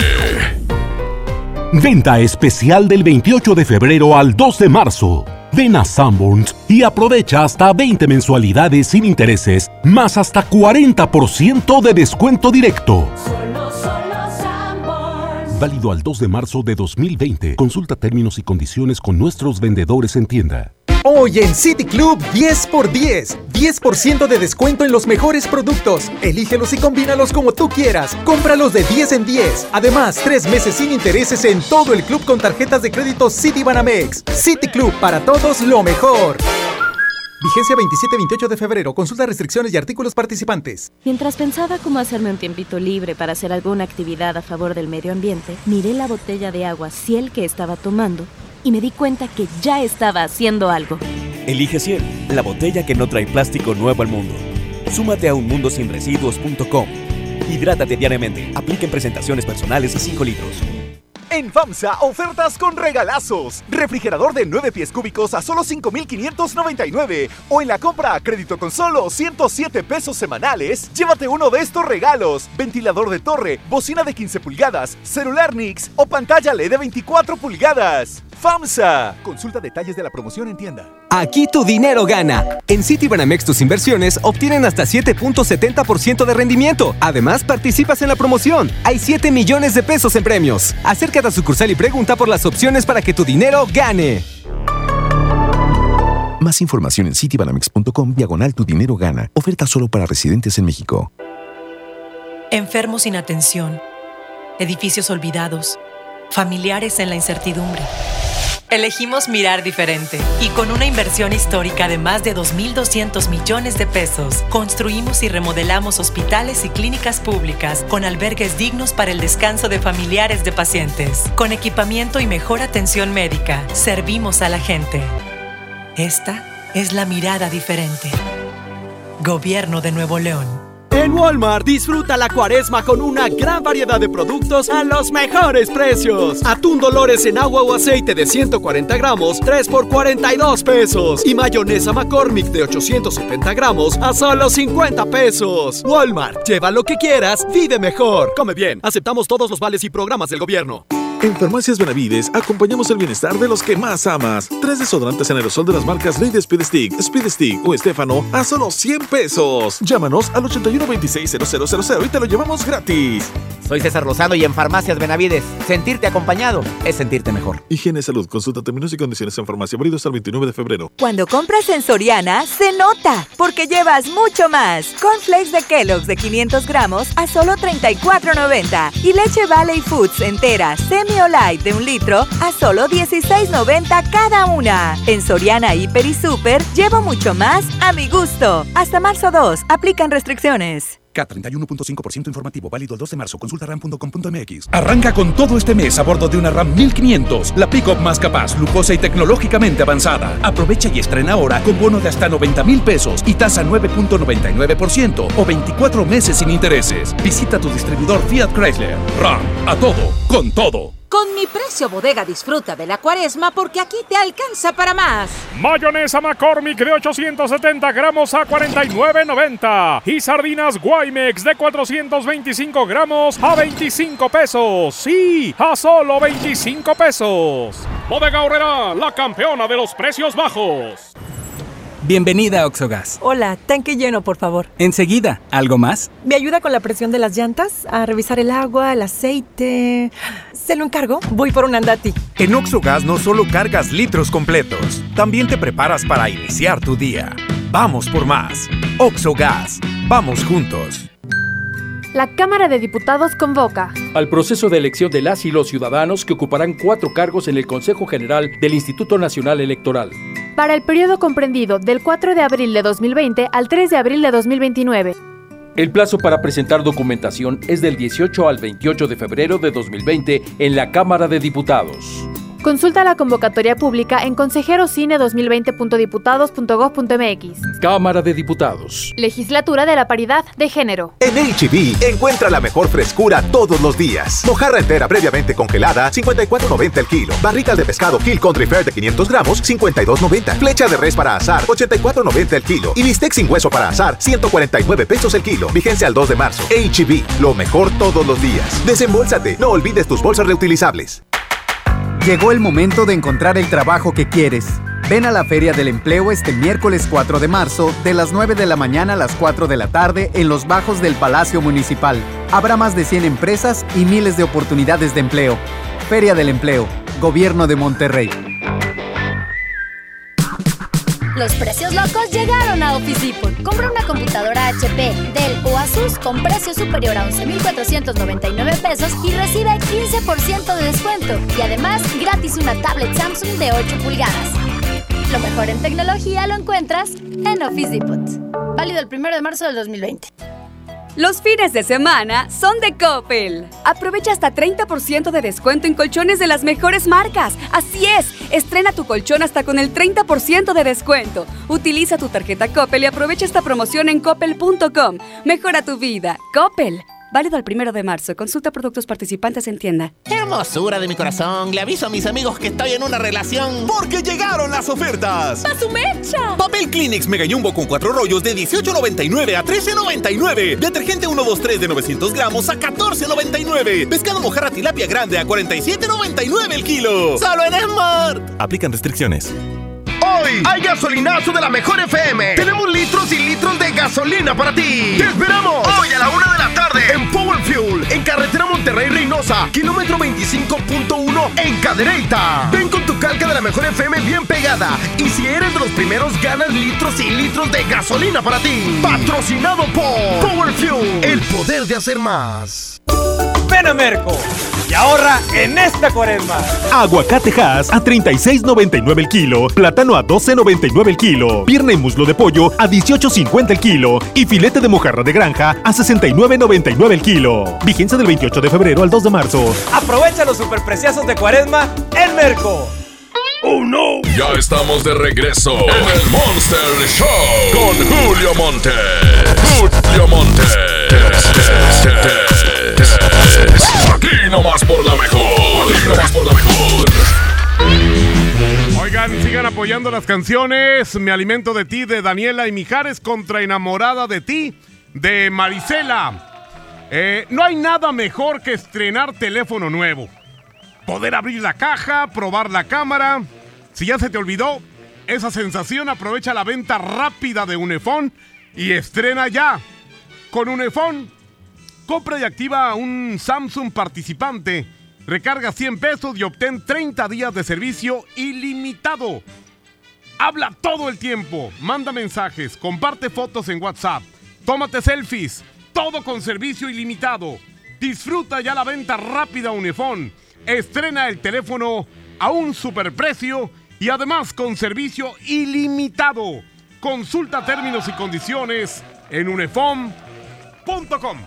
Venta especial del 28 de febrero al 2 de marzo. Ven a Sanborns y aprovecha hasta 20 mensualidades sin intereses, más hasta 40% de descuento directo. Válido al 2 de marzo de 2020. Consulta términos y condiciones con nuestros vendedores en tienda.
Hoy en City Club 10 x 10. 10% de descuento en los mejores productos. Elígelos y combínalos como tú quieras. Cómpralos de 10 en 10. Además, 3 meses sin intereses en todo el club con tarjetas de crédito City Banamex. City Club para todos lo mejor. Vigencia 27-28 de febrero. Consulta restricciones y artículos participantes.
Mientras pensaba cómo hacerme un tiempito libre para hacer alguna actividad a favor del medio ambiente, miré la botella de agua Ciel que estaba tomando y me di cuenta que ya estaba haciendo algo.
Elige Ciel, la botella que no trae plástico nuevo al mundo. Súmate a unmundosinresiduos.com. Hidrátate diariamente. Apliquen presentaciones personales y 5 litros.
En FAMSA, ofertas con regalazos. Refrigerador de 9 pies cúbicos a solo 5,599. O en la compra a crédito con solo 107 pesos semanales, llévate uno de estos regalos. Ventilador de torre, bocina de 15 pulgadas, celular Nix o pantalla LED de 24 pulgadas. FAMSA. Consulta detalles de la promoción en tienda.
Aquí tu dinero gana. En Citibanamex tus inversiones obtienen hasta 7.70% de rendimiento. Además, participas en la promoción. Hay 7 millones de pesos en premios. Acércate a sucursal y pregunta por las opciones para que tu dinero gane.
Más información en citibanamex.com diagonal tu dinero gana. Oferta solo para residentes en México.
Enfermos sin atención. Edificios olvidados. Familiares en la incertidumbre. Elegimos mirar diferente y con una inversión histórica de más de 2.200 millones de pesos, construimos y remodelamos hospitales y clínicas públicas con albergues dignos para el descanso de familiares de pacientes. Con equipamiento y mejor atención médica, servimos a la gente. Esta es la mirada diferente. Gobierno de Nuevo León.
En Walmart disfruta la cuaresma con una gran variedad de productos a los mejores precios. Atún Dolores en agua o aceite de 140 gramos, 3 por 42 pesos. Y mayonesa McCormick de 870 gramos a solo 50 pesos. Walmart, lleva lo que quieras, vive mejor. Come bien, aceptamos todos los vales y programas del gobierno.
En Farmacias Benavides acompañamos el bienestar de los que más amas. Tres desodorantes en aerosol de las marcas Lady Speed Stick, Speed Stick o Estefano a solo 100 pesos. Llámanos al 81260000 y te lo llevamos gratis.
Soy César Lozano y en Farmacias Benavides, sentirte acompañado es sentirte mejor.
Higiene Salud, consulta términos y condiciones en farmacia, abrido hasta el 29 de febrero.
Cuando compras en Soriana, se nota, porque llevas mucho más. Cornflakes de Kellogg's de 500 gramos a solo 34.90 y leche Valley Foods entera, semi o light de un litro a solo 16.90 cada una. En Soriana, Hiper y Super, llevo mucho más a mi gusto. Hasta marzo 2, aplican restricciones.
K31.5% informativo, válido el 2 de marzo. Consulta ram.com.mx.
Arranca con todo este mes a bordo de una RAM 1500, la pick-up más capaz, lujosa y tecnológicamente avanzada. Aprovecha y estrena ahora con bono de hasta 90 mil pesos y tasa 9.99% o 24 meses sin intereses. Visita tu distribuidor Fiat Chrysler. RAM, a todo, con todo.
Con mi precio bodega disfruta de la cuaresma porque aquí te alcanza para más.
Mayonesa McCormick de 870 gramos a 49.90 y sardinas Guaymex de 425 gramos a 25 pesos. Sí, a solo 25 pesos. Bodega Horrera, la campeona de los precios bajos.
Bienvenida a Oxogas.
Hola, tanque lleno, por favor.
Enseguida, ¿algo más?
¿Me ayuda con la presión de las llantas? A revisar el agua, el aceite. ¿Se lo encargo? Voy por un andati.
En Oxogas no solo cargas litros completos, también te preparas para iniciar tu día. Vamos por más. Oxogas. Vamos juntos.
La Cámara de Diputados convoca
al proceso de elección de las y los ciudadanos que ocuparán cuatro cargos en el Consejo General del Instituto Nacional Electoral.
Para el periodo comprendido del 4 de abril de 2020 al 3 de abril de 2029.
El plazo para presentar documentación es del 18 al 28 de febrero de 2020 en la Cámara de Diputados.
Consulta la convocatoria pública en consejerocine2020.diputados.gov.mx.
Cámara de Diputados.
Legislatura de la Paridad de Género.
En HB, e encuentra la mejor frescura todos los días. Mojarra entera previamente congelada, 54.90 el kilo. Barritas de pescado Kill Country Fair de 500 gramos, 52.90. Flecha de res para asar, 84.90 el kilo. Y bistec sin hueso para asar, 149 pesos el kilo. Vigencia al 2 de marzo. HB, e lo mejor todos los días. Desembolsate, no olvides tus bolsas reutilizables.
Llegó el momento de encontrar el trabajo que quieres. Ven a la Feria del Empleo este miércoles 4 de marzo, de las 9 de la mañana a las 4 de la tarde, en los bajos del Palacio Municipal. Habrá más de 100 empresas y miles de oportunidades de empleo. Feria del Empleo, Gobierno de Monterrey.
Los precios locos llegaron a Office Depot. Compra una computadora HP, Dell o Asus con precio superior a 11,499 pesos y recibe 15% de descuento. Y además, gratis una tablet Samsung de 8 pulgadas. Lo mejor en tecnología lo encuentras en Office Depot. Válido el 1 de marzo del 2020.
Los fines de semana son de Coppel. Aprovecha hasta 30% de descuento en colchones de las mejores marcas. Así es, estrena tu colchón hasta con el 30% de descuento. Utiliza tu tarjeta Coppel y aprovecha esta promoción en coppel.com. Mejora tu vida. Coppel. Válido al primero de marzo. Consulta productos participantes en tienda.
Hermosura de mi corazón. Le aviso a mis amigos que estoy en una relación.
Porque llegaron las ofertas.
¡A su mecha!
Papel Kleenex Mega Jumbo con cuatro rollos de 18.99 a 13.99. Detergente 123 de 900 gramos a 14.99. Pescado mojarra tilapia grande a 47.99 el kilo. Solo en Smart. Aplican restricciones.
Hoy hay gasolinazo de la mejor FM. Tenemos litros y litros de gasolina para ti. ¡Te esperamos! Hoy a la una de la tarde en Power Fuel, en carretera Monterrey Reynosa, kilómetro 25.1 en Cadereyta. Ven con tu calca de la mejor FM bien pegada. Y si eres de los primeros, ganas litros y litros de gasolina para ti. Patrocinado por Power Fuel, el poder de hacer más.
Ven a Merco y ahorra en esta cuaresma.
Aguacate Hass a 36.99 el kilo, plátano a 12.99 el kilo, pierna y muslo de pollo a 18.50 el kilo y filete de mojarra de granja a 69.99 el kilo. Vigencia del 28 de febrero al 2 de marzo.
Aprovecha los superpreciosos de cuaresma en Merco.
¡Oh, no! Ya estamos de regreso en el Monster Show con Julio Monte. Julio Monte. Aquí nomás por la mejor.
Oigan, sigan apoyando las canciones. Me alimento de ti de Daniela y Mijares contra Enamorada de ti de Marisela. Eh, no hay nada mejor que estrenar teléfono nuevo. Poder abrir la caja, probar la cámara. Si ya se te olvidó esa sensación, aprovecha la venta rápida de Unifón y estrena ya. Con Unifón, compra y activa un Samsung participante. Recarga 100 pesos y obtén 30 días de servicio ilimitado. Habla todo el tiempo, manda mensajes, comparte fotos en WhatsApp, tómate selfies, todo con servicio ilimitado. Disfruta ya la venta rápida Unifón. Estrena el teléfono a un superprecio y además con servicio ilimitado. Consulta términos y condiciones en unifom.com.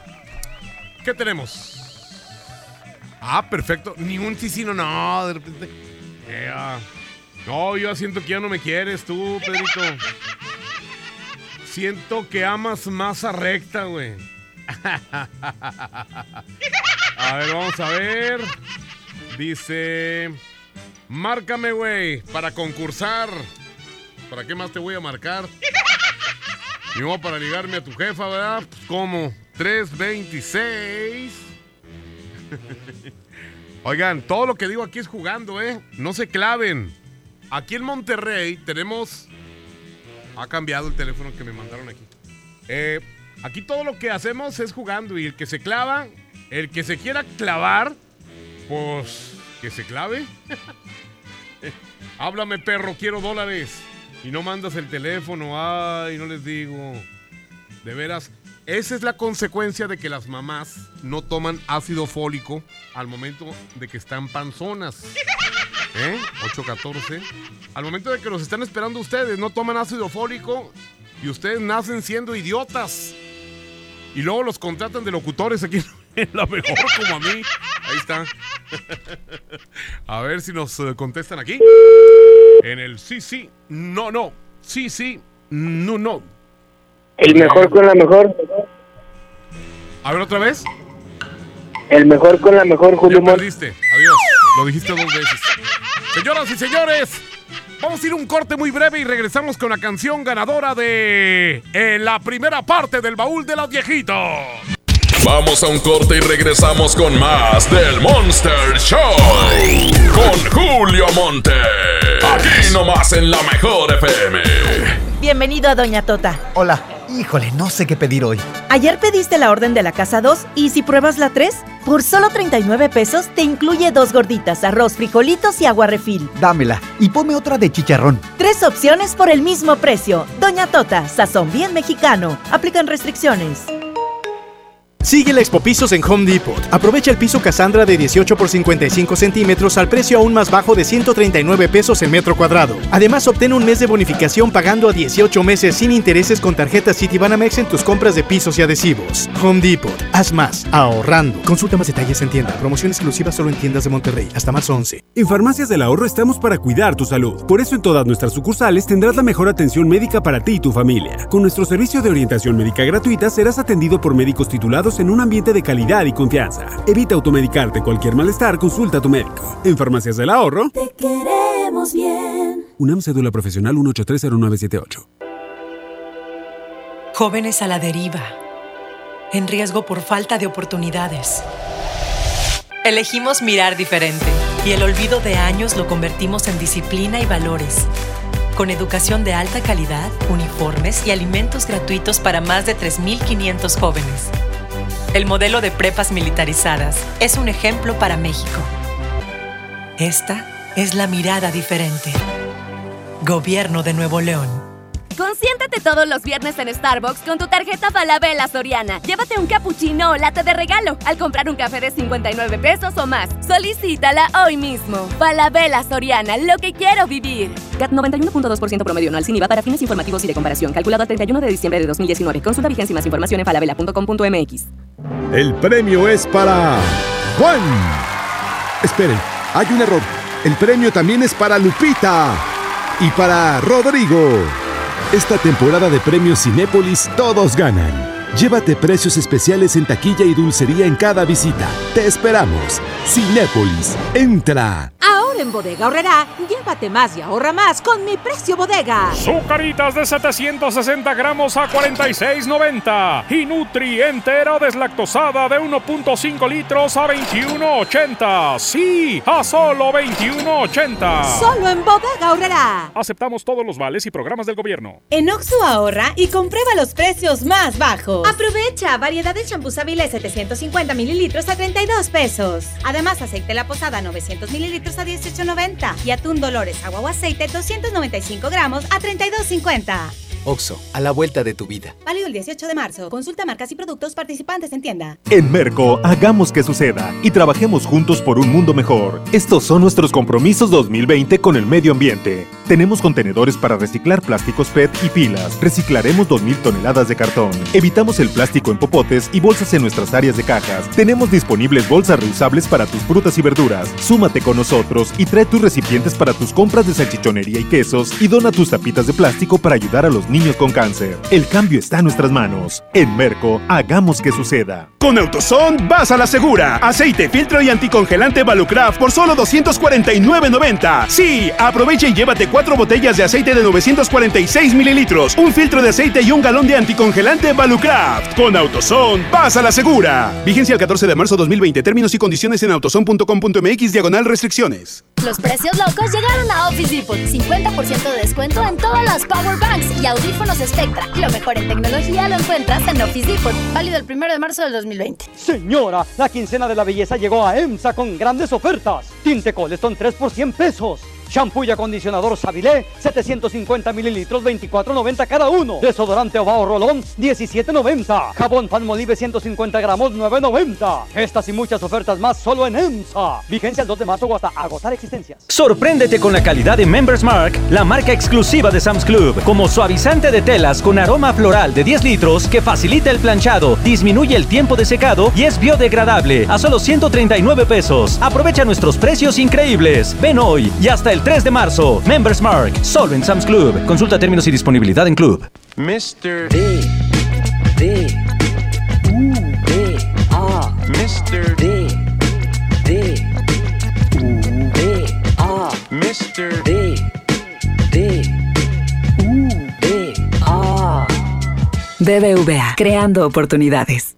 ¿Qué tenemos? Ah, perfecto. Ni un ticino, no, de repente. Ea. No, yo siento que ya no me quieres tú, Pedrito. Siento que amas masa recta, güey. A ver, vamos a ver. Dice. Márcame, güey, para concursar. ¿Para qué más te voy a marcar? Y no para ligarme a tu jefa, ¿verdad? Pues, ¿Cómo? 326. Oigan, todo lo que digo aquí es jugando, ¿eh? No se claven. Aquí en Monterrey tenemos Ha cambiado el teléfono que me mandaron aquí. Eh, aquí todo lo que hacemos es jugando y el que se clava, el que se quiera clavar, pues que se clave. Háblame, perro, quiero dólares. Y no mandas el teléfono. Ay, no les digo. De veras, esa es la consecuencia de que las mamás no toman ácido fólico al momento de que están panzonas. ¿Eh? 814. Al momento de que los están esperando ustedes, no toman ácido fólico y ustedes nacen siendo idiotas. Y luego los contratan de locutores aquí en la mejor como a mí. Ahí está. A ver si nos eh, contestan aquí. En el sí, sí, no, no. Sí, sí, no, no.
El mejor con la mejor.
A ver otra vez.
El mejor con la mejor, Julio Mon.
perdiste. Adiós. Lo dijiste dos veces. Señoras y señores, vamos a ir a un corte muy breve y regresamos con la canción ganadora de eh, la primera parte del baúl de las viejitos.
Vamos a un corte y regresamos con más del Monster Show. Con Julio Monte. Aquí nomás en la mejor FM.
Bienvenido a Doña Tota.
Hola. Híjole, no sé qué pedir hoy.
Ayer pediste la orden de la casa 2 y si pruebas la 3, por solo 39 pesos te incluye dos gorditas, arroz, frijolitos y agua refil.
Dámela y ponme otra de chicharrón.
Tres opciones por el mismo precio. Doña Tota, sazón bien mexicano. Aplican restricciones.
Sigue la Expo Pisos en Home Depot. Aprovecha el piso Cassandra de 18 por 55 centímetros al precio aún más bajo de 139 pesos el metro cuadrado. Además, obtén un mes de bonificación pagando a 18 meses sin intereses con tarjeta Citibanamex en tus compras de pisos y adhesivos. Home Depot. Haz más, ahorrando. Consulta más detalles en tienda. Promoción exclusiva solo en tiendas de Monterrey. Hasta marzo 11.
En Farmacias del Ahorro estamos para cuidar tu salud. Por eso en todas nuestras sucursales tendrás la mejor atención médica para ti y tu familia. Con nuestro servicio de orientación médica gratuita serás atendido por médicos titulados en un ambiente de calidad y confianza. Evita automedicarte cualquier malestar, consulta a tu médico. En Farmacias del Ahorro,
Te queremos bien.
UNAM Cédula Profesional 1830978.
Jóvenes a la deriva, en riesgo por falta de oportunidades. Elegimos mirar diferente y el olvido de años lo convertimos en disciplina y valores. Con educación de alta calidad, uniformes y alimentos gratuitos para más de 3.500 jóvenes. El modelo de prepas militarizadas es un ejemplo para México. Esta es la mirada diferente. Gobierno de Nuevo León.
Consiéntete todos los viernes en Starbucks con tu tarjeta Falabella Soriana. Llévate un cappuccino o latte de regalo al comprar un café de 59 pesos o más. Solicítala hoy mismo. Falabella Soriana, lo que quiero vivir.
CAT 91.2% promedio anual sin IVA para fines informativos y de comparación. Calculado a 31 de diciembre de 2019. Consulta vigencia y más información en falabella.com.mx.
El premio es para Juan. Esperen, hay un error. El premio también es para Lupita y para Rodrigo. Esta temporada de premios Cinépolis todos ganan. Llévate precios especiales en taquilla y dulcería en cada visita. Te esperamos. Cinépolis, entra.
Ahora en Bodega Horrera, llévate más y ahorra más con mi precio bodega.
Zucaritas de 760 gramos a 46.90 y Nutri entera deslactosada de 1.5 litros a 21.80. Sí, a solo 21.80.
Solo en Bodega Horrera.
Aceptamos todos los vales y programas del gobierno.
En Oxo ahorra y comprueba los precios más bajos. Aprovecha variedad de champús Avilés 750 mililitros a 32 pesos. Además, aceite La Posada 900 mililitros a 18.90 y atún Dolores agua o aceite 295 gramos a 32.50.
Oxo, a la vuelta de tu vida.
Válido el 18 de marzo. Consulta marcas y productos participantes en tienda.
En Merco, hagamos que suceda y trabajemos juntos por un mundo mejor. Estos son nuestros compromisos 2020 con el medio ambiente. Tenemos contenedores para reciclar plásticos PET y pilas. Reciclaremos 2.000 toneladas de cartón. Evitamos el plástico en popotes y bolsas en nuestras áreas de cajas. Tenemos disponibles bolsas reusables para tus frutas y verduras. Súmate con nosotros y trae tus recipientes para tus compras de salchichonería y quesos y dona tus tapitas de plástico para ayudar a los niños con cáncer. El cambio está en nuestras manos. En Merco, hagamos que suceda.
Con AutoZone vas a la segura. Aceite, filtro y anticongelante Valucraft por solo 249.90. Sí, aprovecha y llévate cuatro botellas de aceite de 946 mililitros, un filtro de aceite y un galón de anticongelante Valucraft. Con AutoZone vas a la segura. Vigencia el 14 de marzo 2020. Términos y condiciones en autozone.com.mx diagonal restricciones.
Los precios locos llegaron a Office Depot. 50% de descuento en todas las Power Banks y audífonos Spectra. Lo mejor en tecnología lo encuentras en Office Depot. Válido el 1 de marzo del 2020.
Señora, la quincena de la belleza llegó a EMSA con grandes ofertas. Tinte Coleston 3 por 100 pesos. Shampoo y acondicionador Sabilé, 750 mililitros, 24.90 cada uno. Desodorante Ovao Rolón, 17.90. Jabón Palmolive, 150 gramos, 9.90. Estas y muchas ofertas más solo en EMSA. Vigencia el 2 de marzo o hasta agotar existencias.
Sorpréndete con la calidad de Members Mark, la marca exclusiva de Sam's Club, como suavizante de telas con aroma floral de 10 litros que facilita el planchado, disminuye el tiempo de secado y es biodegradable a solo 139 pesos. Aprovecha nuestros precios increíbles. Ven hoy y hasta el 3 de marzo. Members Mark, solo en Sam's Club. Consulta términos y disponibilidad en Club.
Mr. D. D. U. D. A. Mr. D. D. U. D. A. Mr. D. D. U. D. A.
BBVA, creando oportunidades.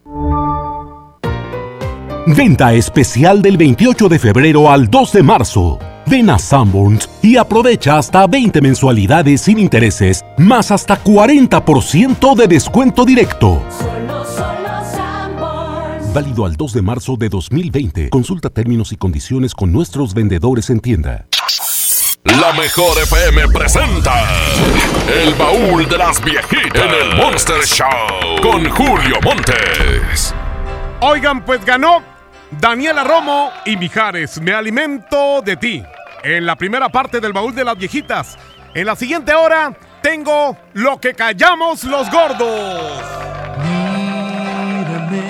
Venta especial del 28 de febrero al 2 de marzo. Ven a Sanborns y aprovecha hasta 20 mensualidades sin intereses, más hasta 40% de descuento directo. Válido al 2 de marzo de 2020. Consulta términos y condiciones con nuestros vendedores en tienda.
La mejor FM presenta El baúl de las viejitas en el Monster Show con Julio Montes.
Oigan, pues ganó Daniela Romo y Mijares. Me alimento de ti. En la primera parte del baúl de las viejitas. En la siguiente hora tengo lo que callamos los gordos.
Mírame,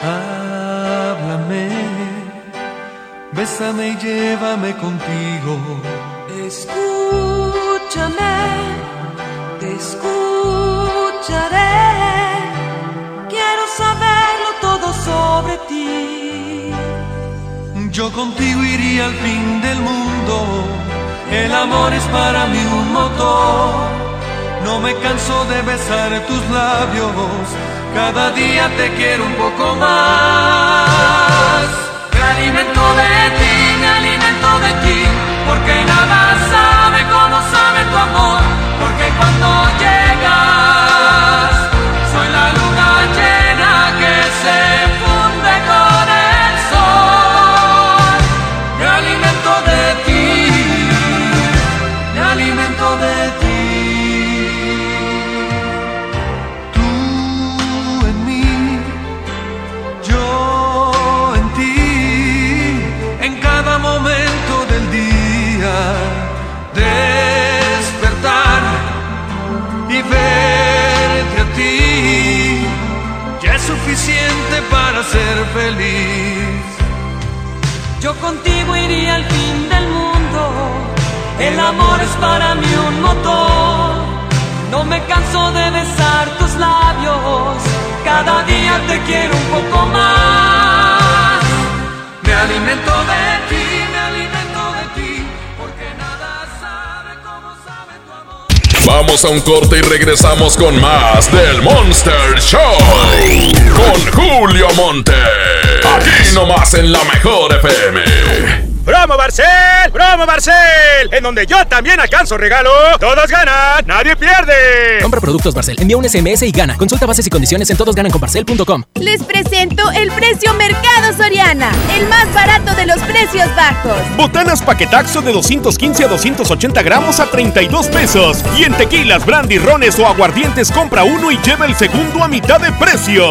háblame, bésame y llévame contigo.
Escúchame, te escucharé. Sobre ti.
Yo contigo iría al fin del mundo. El amor es para mí un motor. No me canso de besar tus labios. Cada día te quiero un poco más. Me alimento de ti, me alimento de ti. Porque nada sabe como sabe tu amor. Porque cuando ser feliz.
Yo contigo iría al fin del mundo. El amor es para mí un motor. No me canso de besar tus labios. Cada día te quiero un poco más.
Me alimento de ti,
Vamos a un corte y regresamos con más del Monster Show con Julio Monte. Aquí nomás en la mejor FM.
¡Promo Barcel! ¡Promo Barcel! En donde yo también alcanzo regalo. Todos ganan, nadie pierde.
Compra productos Barcel, envía un SMS y gana. Consulta bases y condiciones en todosgananconbarcel.com.
Les presento el precio Mercado Soriana, el más barato de los precios bajos.
Botanas paquetaxo de 215 a 280 gramos a 32 pesos. Y en tequilas, brandy, rones o aguardientes compra uno y lleva el segundo a mitad de precio.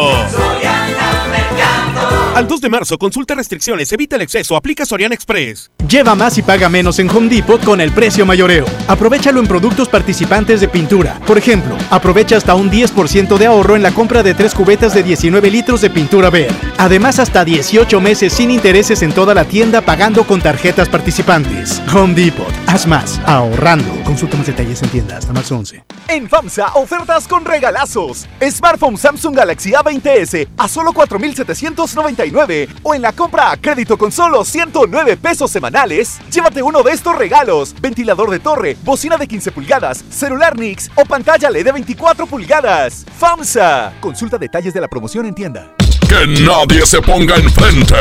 Al 2 de marzo, consulta restricciones, evita el exceso, aplica Soriana Express. Lleva más y paga menos en Home Depot con el precio mayoreo. Aprovechalo en productos participantes de pintura. Por ejemplo, aprovecha hasta un 10% de ahorro en la compra de tres cubetas de 19 litros de pintura verde. Además, hasta 18 meses sin intereses en toda la tienda pagando con tarjetas participantes. Home Depot. Haz más, ahorrando. Consulta más detalles en tienda hasta marzo 11.
En FAMSA, ofertas con regalazos. Smartphone Samsung Galaxy A20s a solo 4,799. O en la compra a crédito con solo 109 pesos semanales, llévate uno de estos regalos: ventilador de torre, bocina de 15 pulgadas, celular Nix o pantalla LED de 24 pulgadas. FAMSA. Consulta detalles de la promoción en tienda.
que nadie se ponga enfrente.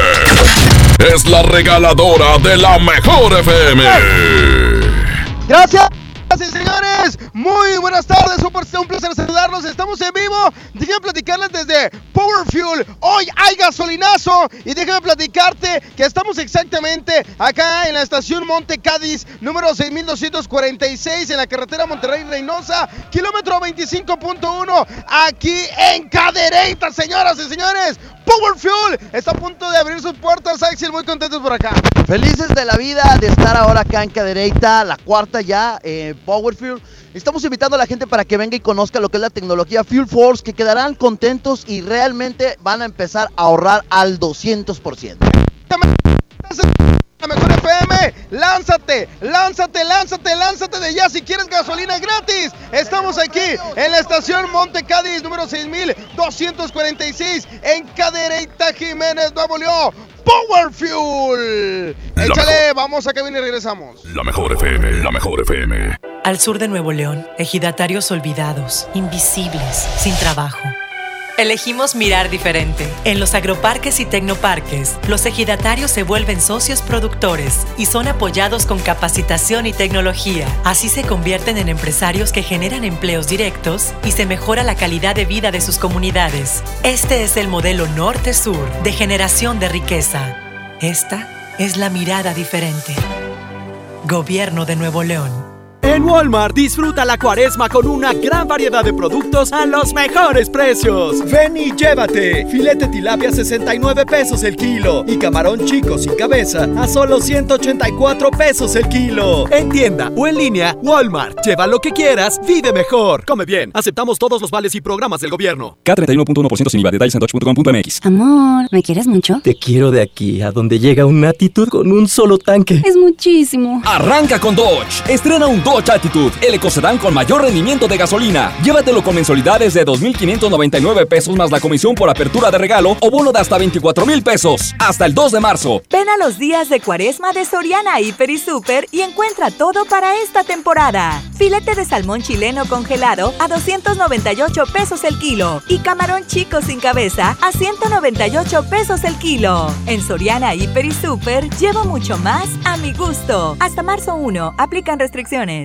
Es la regaladora de la mejor FM.
Gracias. Gracias, señores. Muy buenas tardes. Un placer saludarlos. Estamos en vivo. Déjenme platicarles desde Power Fuel. Hoy hay gasolinazo. Y déjame platicarte que estamos exactamente acá en la estación Monte Cádiz, número 6246, en la carretera Monterrey-Reynosa, kilómetro 25.1, aquí en Cadereyta, señoras y señores. Power Fuel está a punto de abrir sus puertas. Axel, muy contentos por acá.
Felices de la vida de estar ahora acá en Cadereyta, la cuarta ya, eh, Power Fuel. Estamos invitando a la gente para que venga y conozca lo que es la tecnología Fuel Force, que quedarán contentos y realmente van a empezar a ahorrar al 200%.
La mejor FM, lánzate, lánzate, lánzate, lánzate de ya si quieres gasolina gratis. Estamos aquí en la estación Monte Cádiz, número 6246, en Cadereyta Jiménez, Nuevo León. Power Fuel. Échale, vamos a cabina y regresamos.
La mejor FM, la mejor FM.
Al sur de Nuevo León, ejidatarios olvidados, invisibles, sin trabajo. Elegimos mirar diferente. En los agroparques y tecnoparques, los ejidatarios se vuelven socios productores y son apoyados con capacitación y tecnología. Así se convierten en empresarios que generan empleos directos y se mejora la calidad de vida de sus comunidades. Este es el modelo norte-sur de generación de riqueza. Esta es la mirada diferente. Gobierno de Nuevo León.
En Walmart disfruta la cuaresma con una gran variedad de productos a los mejores precios. Ven y llévate. Filete tilapia 69 pesos el kilo y camarón chico sin cabeza a solo 184 pesos el kilo. En tienda o en línea, Walmart. Lleva lo que quieras, vive mejor. Come bien. Aceptamos todos los vales y programas del gobierno.
K31.1% sin IVA. Detalles en dodge.com.mx.
Amor, ¿me quieres mucho?
Te quiero de aquí a donde llega una actitud con un solo tanque.
Es muchísimo.
Arranca con Dodge. Estrena un Dodge Attitude, el ecocedán con mayor rendimiento de gasolina. Llévatelo con mensualidades de 2.599 pesos más la comisión por apertura de regalo o bono de hasta 24 mil pesos. Hasta el 2 de marzo.
Ven a los días de cuaresma de Soriana Hiper y Super y encuentra todo para esta temporada. Filete de salmón chileno congelado a 298 pesos el kilo y camarón chico sin cabeza a 198 pesos el kilo. En Soriana Hiper y Super llevo mucho más a mi gusto. Hasta marzo 1, aplican restricciones.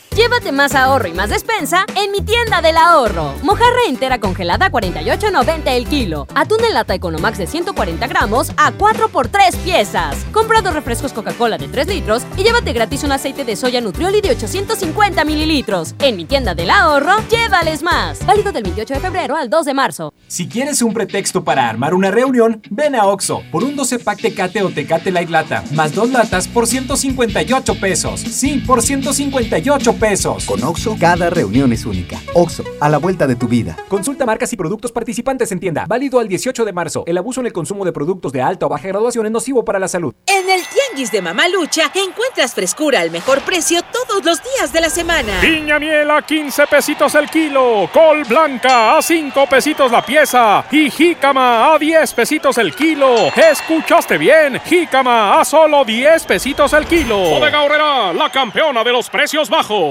Llévate más ahorro y más despensa en mi tienda del ahorro. Mojarra entera congelada a 48.90 el kilo. Atún en lata Economax de 140 gramos a 4 por 3 piezas. Compra dos refrescos Coca-Cola de 3 litros y llévate gratis un aceite de soya Nutrioli de 850 mililitros. En mi tienda del ahorro, llévales más. Válido del 28 de febrero al 2 de marzo.
Si quieres un pretexto para armar una reunión, ven a Oxo por un 12 pack Tecate o Tecate Light Lata, más dos latas por 158 pesos. Sí, por 158 pesos.
Con Oxo, cada reunión es única. Oxo, a la vuelta de tu vida.
Consulta marcas y productos participantes en tienda. Válido al 18 de marzo. El abuso en el consumo de productos de alta o baja graduación es nocivo para la salud.
En el Tianguis de Mamalucha encuentras frescura al mejor precio todos los días de la semana.
Piña miel a 15 pesitos el kilo. Col blanca a 5 pesitos la pieza. Y jícama a 10 pesitos el kilo. ¿Escuchaste bien? Jícama a solo 10 pesitos el kilo. Bodega Horrera, la campeona de los precios bajos.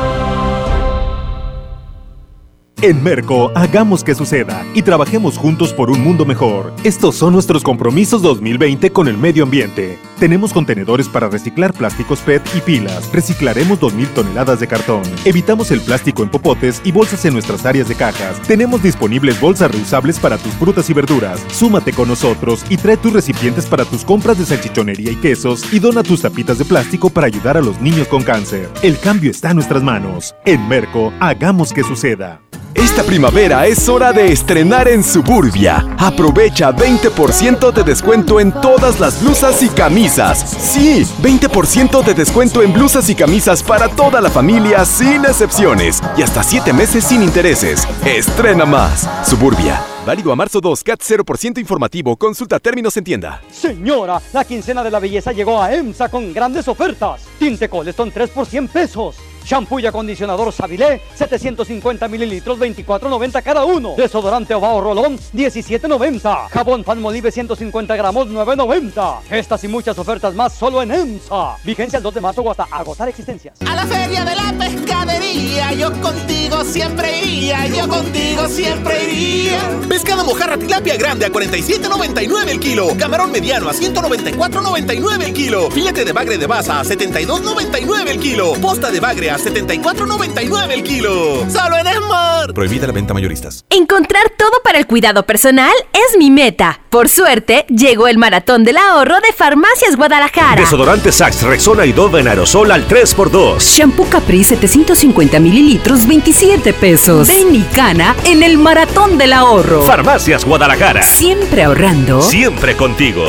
En Merco, hagamos que suceda y trabajemos juntos por un mundo mejor. Estos son nuestros compromisos 2020 con el medio ambiente. Tenemos contenedores para reciclar plásticos PET y pilas. Reciclaremos 2.000 toneladas de cartón. Evitamos el plástico en popotes y bolsas en nuestras áreas de cajas. Tenemos disponibles bolsas reusables para tus frutas y verduras. Súmate con nosotros y trae tus recipientes para tus compras de salchichonería y quesos y dona tus tapitas de plástico para ayudar a los niños con cáncer. El cambio está en nuestras manos. En Merco, hagamos que suceda.
Esta primavera es hora de estrenar en Suburbia. Aprovecha 20% de descuento en todas las blusas y camisas. Sí, 20% de descuento en blusas y camisas para toda la familia sin excepciones. Y hasta 7 meses sin intereses. Estrena más. Suburbia. Válido a marzo 2, CAT 0% informativo. Consulta términos en tienda.
Señora, la quincena de la belleza llegó a EMSA con grandes ofertas. Tinte Colestone 3 por 100 pesos. Shampoo y acondicionador Sabilé, 750 mililitros, 24.90 cada uno. Desodorante Ovao Rolón, 17.90. Jabón Palmolive, 150 gramos, 9.90. Estas y muchas ofertas más solo en EMSA. Vigencia el 2 de marzo o hasta agotar existencias.
A la feria de la pescadería, yo contigo siempre iría, yo contigo siempre iría.
Pescado mojarra tilapia grande a 47.99 el kilo. Camarón mediano a 194.99 el kilo. Filete de bagre de baza a 72.99 el kilo. Posta de bagre a 74.99 el kilo. Solo en Esmar.
Prohibida la venta mayoristas.
Encontrar todo para el cuidado personal es mi meta. Por suerte, llegó el maratón del ahorro de Farmacias Guadalajara.
Desodorante Sax, Rexona y Dove en aerosol al 3x2.
Shampoo Capri 750 mililitros, 27 pesos.
Ven y cana en el maratón del ahorro.
Farmacias Guadalajara.
Siempre ahorrando.
Siempre contigo.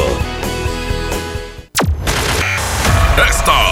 Esta es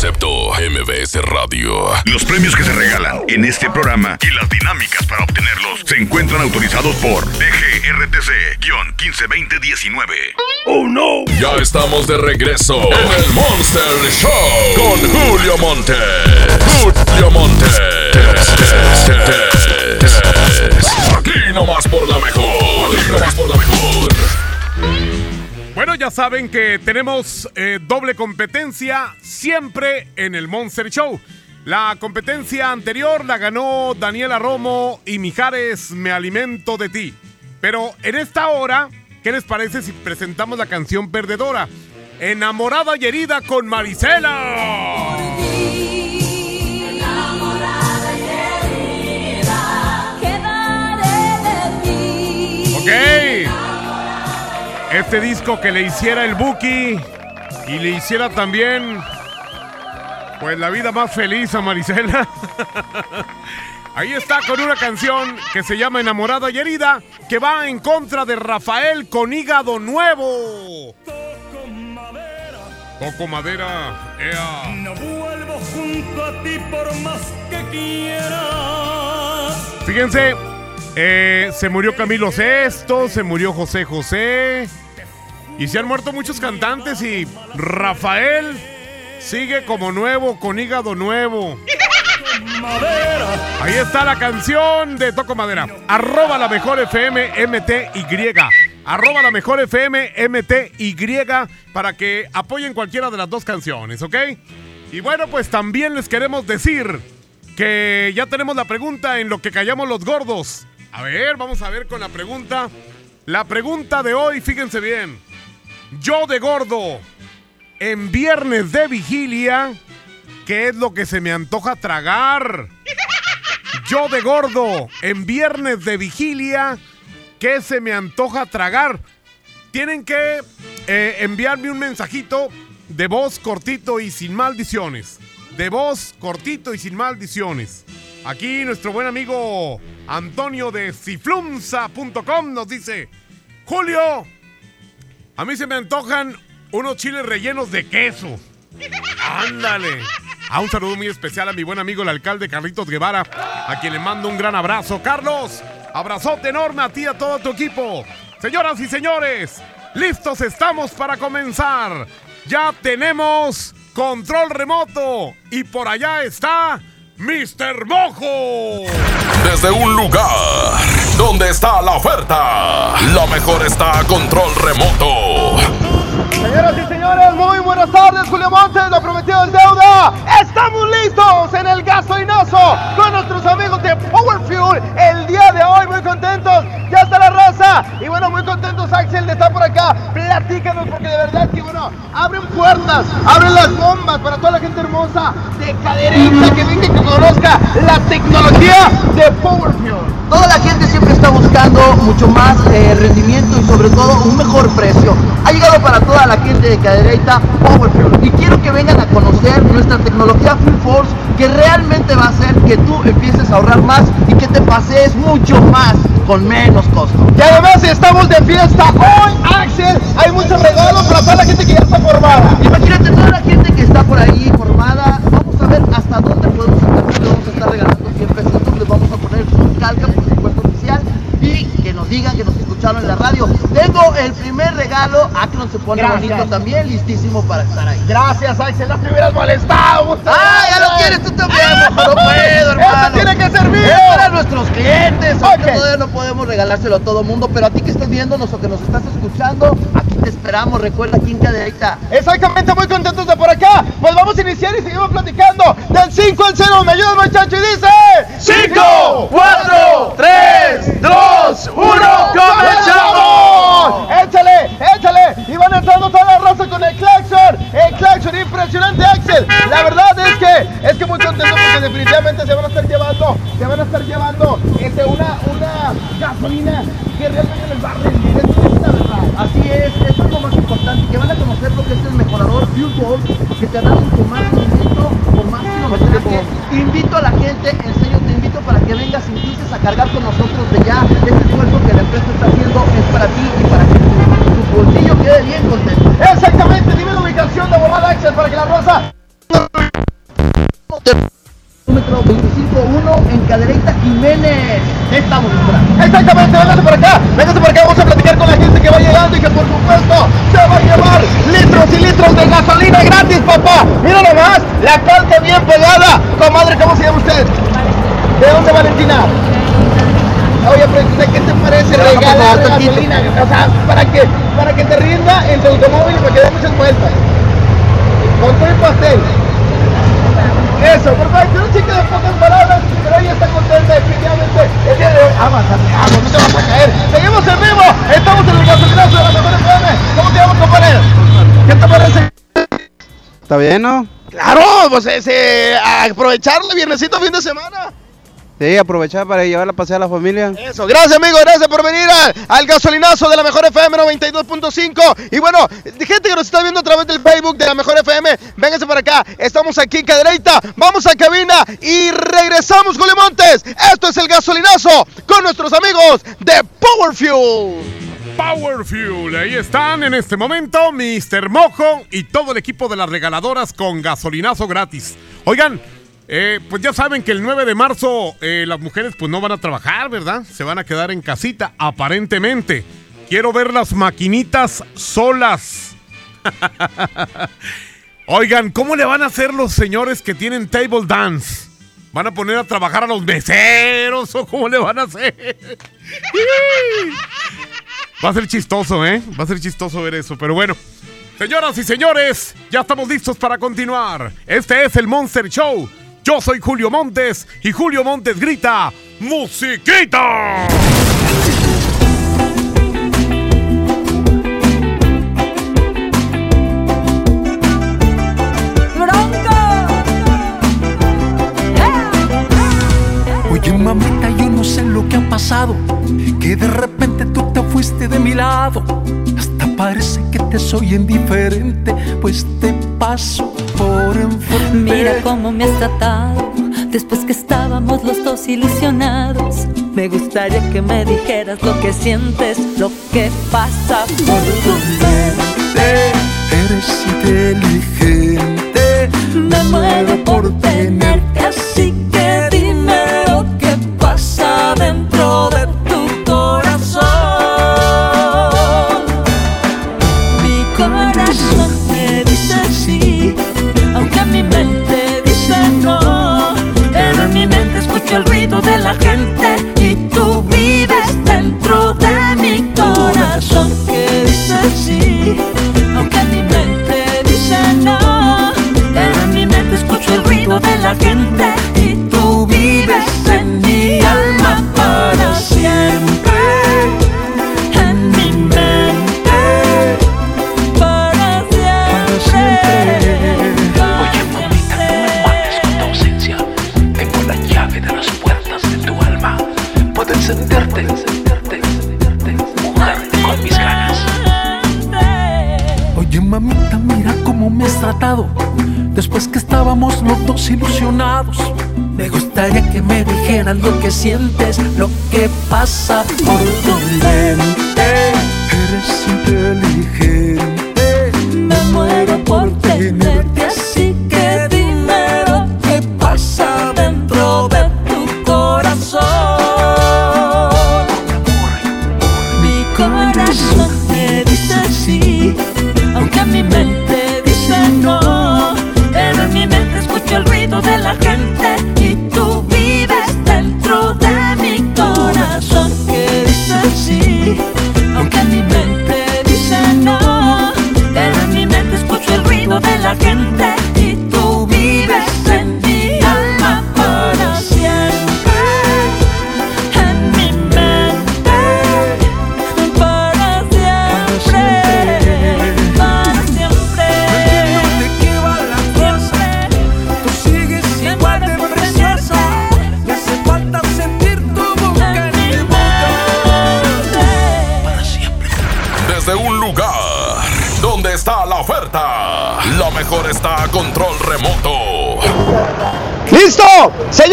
Concepto MBS Radio.
Los premios que se regalan en este programa y las dinámicas para obtenerlos se encuentran autorizados por DGRTC-152019.
¡Oh no! Ya estamos de regreso en el Monster Show con Julio Monte. Julio Monte. Aquí nomás por la mejor. Aquí nomás por la mejor.
Bueno, ya saben que tenemos eh, doble competencia siempre en el Monster Show. La competencia anterior la ganó Daniela Romo y Mijares Me Alimento de Ti. Pero en esta hora, ¿qué les parece si presentamos la canción perdedora? Enamorada y herida con Marisela. Ok. Este disco que le hiciera el Buki y le hiciera también, pues la vida más feliz a Marisela. Ahí está con una canción que se llama Enamorada y Herida, que va en contra de Rafael con hígado nuevo. Toco madera, ea.
No vuelvo junto a ti por más que quiera.
Fíjense, eh, se murió Camilo Sesto, se murió José José. Y se han muerto muchos cantantes y Rafael sigue como nuevo, con hígado nuevo. Ahí está la canción de Toco Madera. Arroba la mejor FM MTY. Arroba la mejor FM MTY para que apoyen cualquiera de las dos canciones, ¿ok? Y bueno, pues también les queremos decir que ya tenemos la pregunta en lo que callamos los gordos. A ver, vamos a ver con la pregunta. La pregunta de hoy, fíjense bien. Yo de gordo, en viernes de vigilia, ¿qué es lo que se me antoja tragar? Yo de gordo, en viernes de vigilia, ¿qué se me antoja tragar? Tienen que eh, enviarme un mensajito de voz cortito y sin maldiciones. De voz cortito y sin maldiciones. Aquí nuestro buen amigo Antonio de ciflumsa.com nos dice, Julio, a mí se me antojan unos chiles rellenos de queso. Ándale. A un saludo muy especial a mi buen amigo el alcalde Carlitos Guevara, a quien le mando un gran abrazo. Carlos, abrazote enorme a ti y a todo tu equipo. Señoras y señores, listos estamos para comenzar. Ya tenemos control remoto y por allá está
Mr. Mojo. Desde un lugar donde está la oferta, la mejor está a control remoto.
Señoras y señores, muy buenas tardes. Julio Montes, lo prometido es deuda. Estamos listos en el gasolinazo con nuestros amigos de Power Fuel. El día de hoy, muy contentos. Ya está la raza. Y bueno, muy contentos, Axel, de estar por acá. Platícanos, porque de verdad que, bueno, abren puertas, abren las bombas para toda la gente hermosa de caderita que venga y que conozca la tecnología de Power Fuel.
Toda la gente siempre está buscando mucho más eh, rendimiento y sobre todo un mejor precio. Ha llegado para toda la gente de Cadereyta Power Fuel y quiero que vengan a conocer nuestra tecnología Full Force que realmente va a hacer que tú empieces a ahorrar más y que te pasees mucho más con menos costo.
Y además estamos de fiesta hoy, Axel. Hay muchos regalos para toda la gente que ya está formada.
Imagínate toda la gente que está por ahí formada. Vamos a ver hasta dónde podemos. Le vamos a estar regalando 100 pesos. Les vamos a poner su calca, por supuesto, oficial. Y que nos digan que nos escucharon en la radio. Tengo el primer regalo. Akron se pone
Gracias.
bonito también, listísimo para estar ahí.
Gracias, Axel. No te hubieras molestado.
¡Ah, ya lo quieres tú también! No puedo, hermano.
¡Eso tiene que servir!
Es para nuestros clientes. Ahorita todavía no podemos regalárselo a todo mundo, pero a ti que estás viéndonos o que nos estás escuchando, aquí te esperamos. Recuerda, aquí en Cadereyta.
Exactamente, muy contentos de acá. Pues vamos a iniciar y seguimos platicando. Del 5 al 0, me ayuda muchacho y dice...
5, 4, 3, 2, 1,
¡Comenzamos! ¡Échale, échale! Y van entrando toda la raza con el claxon. El claxon, impresionante, Axel. La verdad es que, es que muy contento porque definitivamente se van a estar llevando, se van a estar llevando este, una, una gasolina que realmente les va a rendir. Esto es la verdad.
Así es, eso es lo más importante, que van a conocer lo que es el mejorador Fuel Que te da mucho más rendimiento con más kilometraje. Invito a la gente, en serio te invito para que vengas y empieces a cargar con nosotros de ya. Este esfuerzo que la empresa está haciendo es para ti y para que tu, tu bolsillo quede bien contento.
Exactamente, dime la ubicación de Borrada Axel para que la raza...
Kilómetro 25-1 en Cadereyta Jiménez. Estamos esperando.
Exactamente, véngase por acá, véngase por acá, vamos a platicar con la gente que va llegando y que por supuesto se va a llevar litros y litros de gasolina gratis, papá. Mira nomás, la calca bien pegada. Comadre, ¿cómo se llama usted? ¿De dónde, Valentina? Oye, pregunta, ¿qué te parece
Pero,
regalar gasolina? O sea, para que, para que te rinda en tu automóvil y para que dé muchas vueltas. Con todo el pastel. Eso, perfecto. Un chico de pocas palabras, pero ella está contenta definitivamente. El día de hoy, vamos, vamos, no te vas a caer. Seguimos en vivo. Estamos en el gasolinazo de la mejor FM. ¿Cómo te llamas, compañero? ¿Qué te parece?
¿Está bien, no?
Claro, pues ese, aprovechar el viernesito fin de semana.
Sí, aprovechar para llevar a pasear a la familia.
Eso, gracias amigo, gracias por venir al, al gasolinazo de la mejor FM 92.5. Y bueno, gente que nos está viendo a través del Facebook de la mejor FM, vénganse para acá. Estamos aquí en Cadereyta, vamos a cabina y regresamos, Julio Montes. Esto es el gasolinazo con nuestros amigos de Power Fuel.
Power Fuel, ahí están en este momento Mr. Mojo y todo el equipo de las regaladoras con gasolinazo gratis. Oigan, eh, pues ya saben que el 9 de marzo eh, las mujeres pues no van a trabajar, ¿verdad? Se van a quedar en casita, aparentemente. Quiero ver las maquinitas solas. Oigan, ¿cómo le van a hacer los señores que tienen table dance? ¿Van a poner a trabajar a los meseros o cómo le van a hacer? Va a ser chistoso, ¿eh? Va a ser chistoso ver eso, pero bueno. Señoras y señores, ya estamos listos para continuar. Este es el Monster Show. Yo soy Julio Montes y Julio Montes grita ¡Musiquita!
Oye mamita, yo no sé lo que ha pasado, que de repente tú te fuiste de mi lado. Parece que te soy indiferente, pues te paso por enfrente.
Mira cómo me has tratado después que estábamos los dos ilusionados. Me gustaría que me dijeras lo que sientes, lo que pasa por tu mente.
Eres inteligente,
Me muero por tenerte así después que estábamos los dos ilusionados. Me gustaría que me dijeras lo que sientes, lo que pasa por tu mente. Eres inteligente, me muero por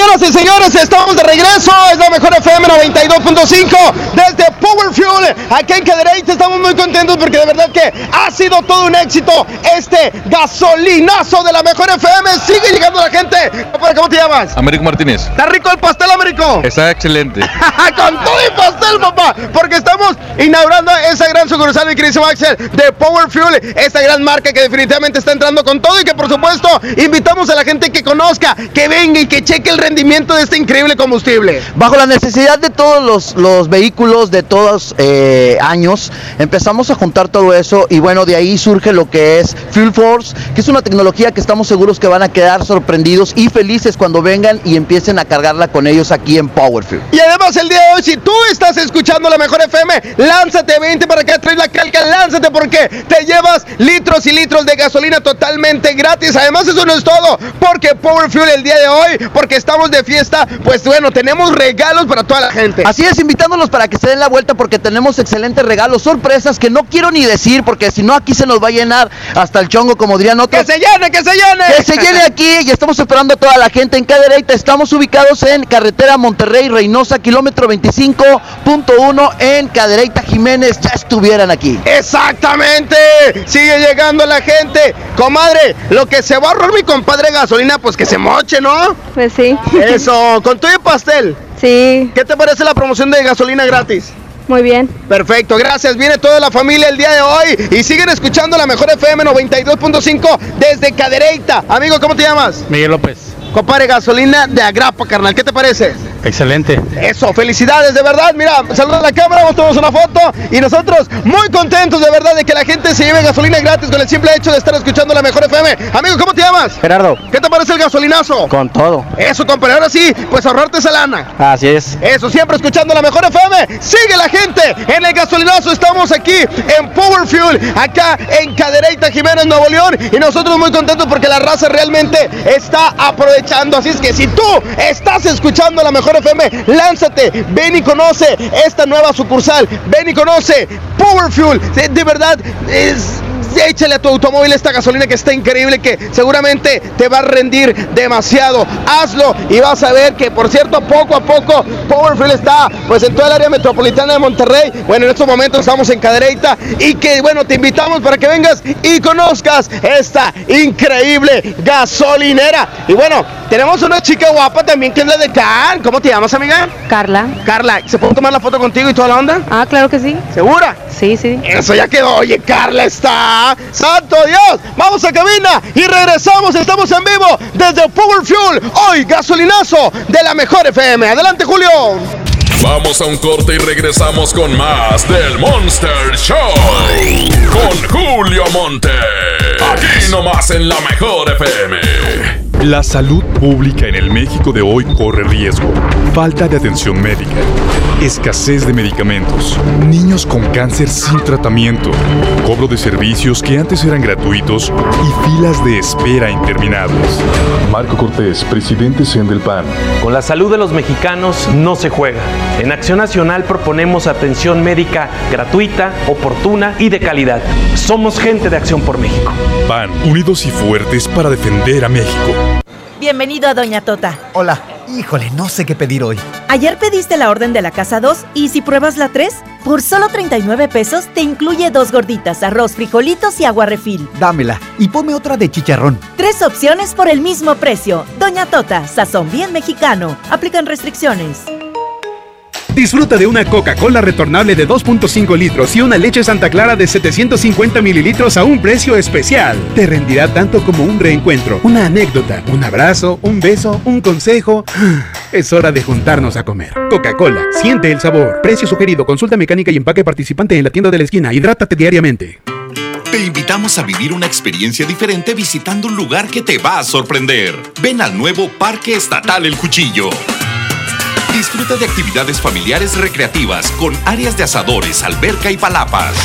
Señoras y señores, estamos de regreso. Es la mejor FM 92.5 desde Power Fuel. Aquí en Cadereyte estamos muy contentos porque de verdad que ha sido todo un éxito este gasolinazo de la mejor FM. Sigue llegando la gente. ¿Cómo te llamas?
Américo Martínez.
¿Está rico el pastel, Américo?
Está excelente.
Con todo y pastel, papá. Porque estamos inaugurando esa gran sucursal, mi queridísimo Axel, de Power Fuel. Esta gran marca que definitivamente está entrando con todo y que, por supuesto, invitamos a la gente que conozca, que venga y que cheque el rendimiento de este increíble combustible.
Bajo la necesidad de todos los, los vehículos de todos eh, años, empezamos a juntar todo eso y bueno, de ahí surge lo que es Fuel Force, que es una tecnología que estamos seguros que van a quedar sorprendidos y felices cuando vengan y empiecen a cargarla con ellos aquí en Power Fuel.
Y además el día de hoy, si tú estás escuchando la mejor FM, lánzate 20 para que traes la calca, lánzate porque te llevas litros y litros de gasolina totalmente gratis. Además eso no es todo, porque Power Fuel el día de hoy, porque estamos de fiesta, pues bueno, tenemos regalos para toda la gente.
Así es, invitándolos para que se den la vuelta porque tenemos excelentes regalos, sorpresas que no quiero ni decir porque si no aquí se nos va a llenar hasta el chongo como dirían otros.
¡Que se llene, que se llene!
Que se llene aquí y estamos esperando a toda la gente en Cadereyta. Estamos ubicados en carretera Monterrey Reynosa, kilómetro 25.1 en Cadereyta Jiménez. Ya estuvieran aquí.
Exactamente, sigue llegando la gente. Comadre, lo que se va a ahorrar mi compadre gasolina, pues que se moche, ¿no?
Pues sí.
Eso, con todo y pastel.
Sí.
¿Qué te parece la promoción de gasolina gratis?
Muy bien.
Perfecto, gracias. Viene toda la familia el día de hoy y siguen escuchando la mejor FM 92.5 desde Cadereyta. Amigo, ¿cómo te llamas?
Miguel López.
Compadre, gasolina de Agrapa, carnal. ¿Qué te parece?
Excelente.
Eso, felicidades, de verdad. Mira, saluda a la cámara, vamos tomamos una foto y nosotros muy contentos de verdad de que la gente se lleve gasolina gratis con el simple hecho de estar escuchando la mejor FM. Amigo, ¿cómo te llamas?
Gerardo.
¿Qué te parece el gasolinazo?
Con todo.
Eso, compadre, ahora sí, pues ahorrarte esa lana.
Así es.
Eso, siempre escuchando la mejor FM. Sigue la gente en el gasolinazo. Estamos aquí en Power Fuel, acá en Cadereyta Jiménez, Nuevo León. Y nosotros muy contentos porque la raza realmente está aprovechando. Así es que si tú estás escuchando la mejor FM, lánzate, ven y conoce esta nueva sucursal. Ven y conoce Power Fuel. De verdad, es échale a tu automóvil esta gasolina que está increíble, que seguramente te va a rendir demasiado. Hazlo y vas a ver que, por cierto, poco a poco Powerfield está pues en toda el área metropolitana de Monterrey. Bueno, en estos momentos estamos en Cadereyta y que, bueno, te invitamos para que vengas y conozcas esta increíble gasolinera. Y bueno, tenemos una chica guapa también que es la de Can. ¿Cómo te llamas, amiga?
Carla.
Carla, ¿se puede tomar la foto contigo y toda la onda?
Ah, claro que sí.
¿Segura?
Sí, sí.
Eso ya quedó. Oye, Carla está. ¡Santo Dios! Vamos a cabina y regresamos. Estamos en vivo desde Power Fuel. Hoy, gasolinazo de la mejor FM. Adelante, Julio.
Vamos a un corte y regresamos con más del Monster Show. Con Julio Monte. Aquí nomás en la mejor FM.
La salud pública en el México de hoy corre riesgo. Falta de atención médica, escasez de medicamentos, niños con cáncer sin tratamiento, cobro de servicios que antes eran gratuitos y filas de espera interminables. Marco Cortés, presidente CEN del PAN.
Con la salud de los mexicanos no se juega. En Acción Nacional proponemos atención médica gratuita, oportuna y de calidad. Somos gente de Acción por México.
Van unidos y fuertes para defender a México.
Bienvenido a Doña Tota.
Hola. Híjole, no sé qué pedir hoy.
Ayer pediste la orden de la casa 2 y si pruebas la 3, por solo 39 pesos te incluye dos gorditas, arroz, frijolitos y agua refil.
Dámela y ponme otra de chicharrón.
Tres opciones por el mismo precio. Doña Tota, sazón bien mexicano. Aplican restricciones.
Disfruta de una Coca-Cola retornable de 2.5 litros y una leche Santa Clara de 750 mililitros a un precio especial. Te rendirá tanto como un reencuentro, una anécdota, un abrazo, un beso, un consejo. Es hora de juntarnos a comer. Coca-Cola, siente el sabor. Precio sugerido, consulta mecánica y empaque participante en la tienda de la esquina. Hidrátate diariamente.
Te invitamos a vivir una experiencia diferente visitando un lugar que te va a sorprender. Ven al nuevo Parque Estatal El Cuchillo. Disfruta de actividades familiares recreativas con áreas de asadores, alberca y palapas.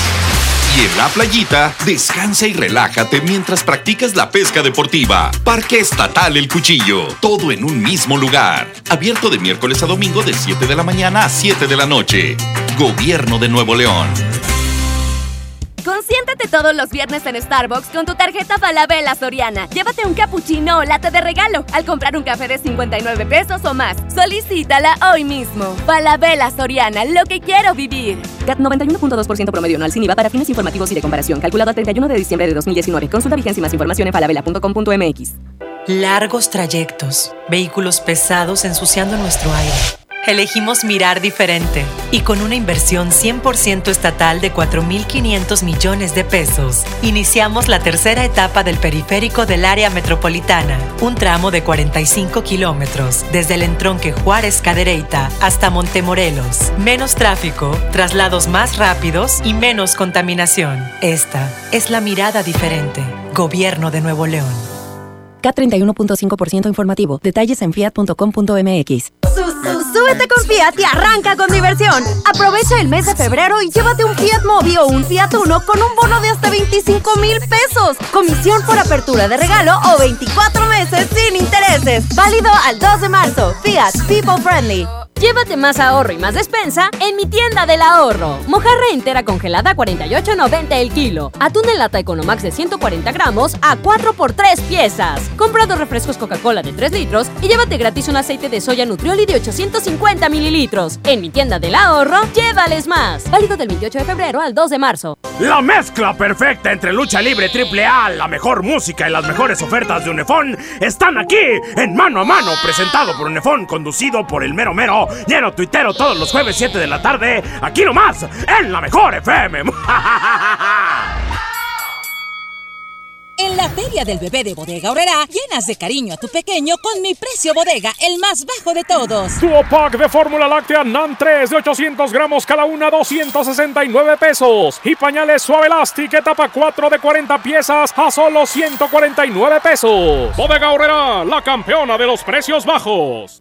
Y en la playita, descansa y relájate mientras practicas la pesca deportiva. Parque Estatal El Cuchillo. Todo en un mismo lugar. Abierto de miércoles a domingo de 7 de la mañana a 7 de la noche. Gobierno de Nuevo León.
Consiéntete todos los viernes en Starbucks con tu tarjeta Falabella Soriana. Llévate un cappuccino o latte de regalo al comprar un café de 59 pesos o más. Solicítala hoy mismo. Falabella Soriana, lo que quiero vivir.
CAT 91.2% promedio anual sin IVA para fines informativos y de comparación. Calculado a 31 de diciembre de 2019. Consulta vigencia y más información en falabella.com.mx.
Largos trayectos. Vehículos pesados ensuciando nuestro aire. Elegimos mirar diferente y con una inversión 100% estatal de 4.500 millones de pesos, iniciamos la tercera etapa del periférico del área metropolitana, un tramo de 45 kilómetros desde el entronque Juárez Cadereyta hasta Montemorelos. Menos tráfico, traslados más rápidos y menos contaminación. Esta es la mirada diferente. Gobierno de Nuevo León.
K31.5% informativo. Detalles en fiat.com.mx.
Súbete con Fiat y arranca con diversión. Aprovecha el mes de febrero y llévate un Fiat Mobi o un Fiat Uno con un bono de hasta 25 mil pesos. Comisión por apertura de regalo o 24 meses sin intereses. Válido al 2 de marzo. Fiat People Friendly. Llévate más ahorro y más despensa en mi tienda del ahorro. Mojarra entera congelada a 48.90 el kilo. Atún en lata Economax de 140 gramos a 4 por 3 piezas. Compra dos refrescos Coca-Cola de 3 litros y llévate gratis un aceite de soya Nutrioli de 850 mililitros. En mi tienda del ahorro, llévales más. Válido del 28 de febrero al 2 de marzo.
La mezcla perfecta entre lucha libre triple A, la mejor música y las mejores ofertas de Unefón están aquí en Mano a Mano, presentado por Unefón, conducido por el mero mero, lleno tuitero todos los jueves 7 de la tarde, aquí nomás, en la mejor FM.
En la feria del bebé de Bodega Horrera, llenas de cariño a tu pequeño con mi precio bodega, el más bajo de todos.
Duo pack de fórmula láctea NAN 3 de 800 gramos cada una, 269 pesos. Y pañales suave elastic etapa 4 de 40 piezas a solo 149 pesos. Bodega Horrera, la campeona de los precios bajos.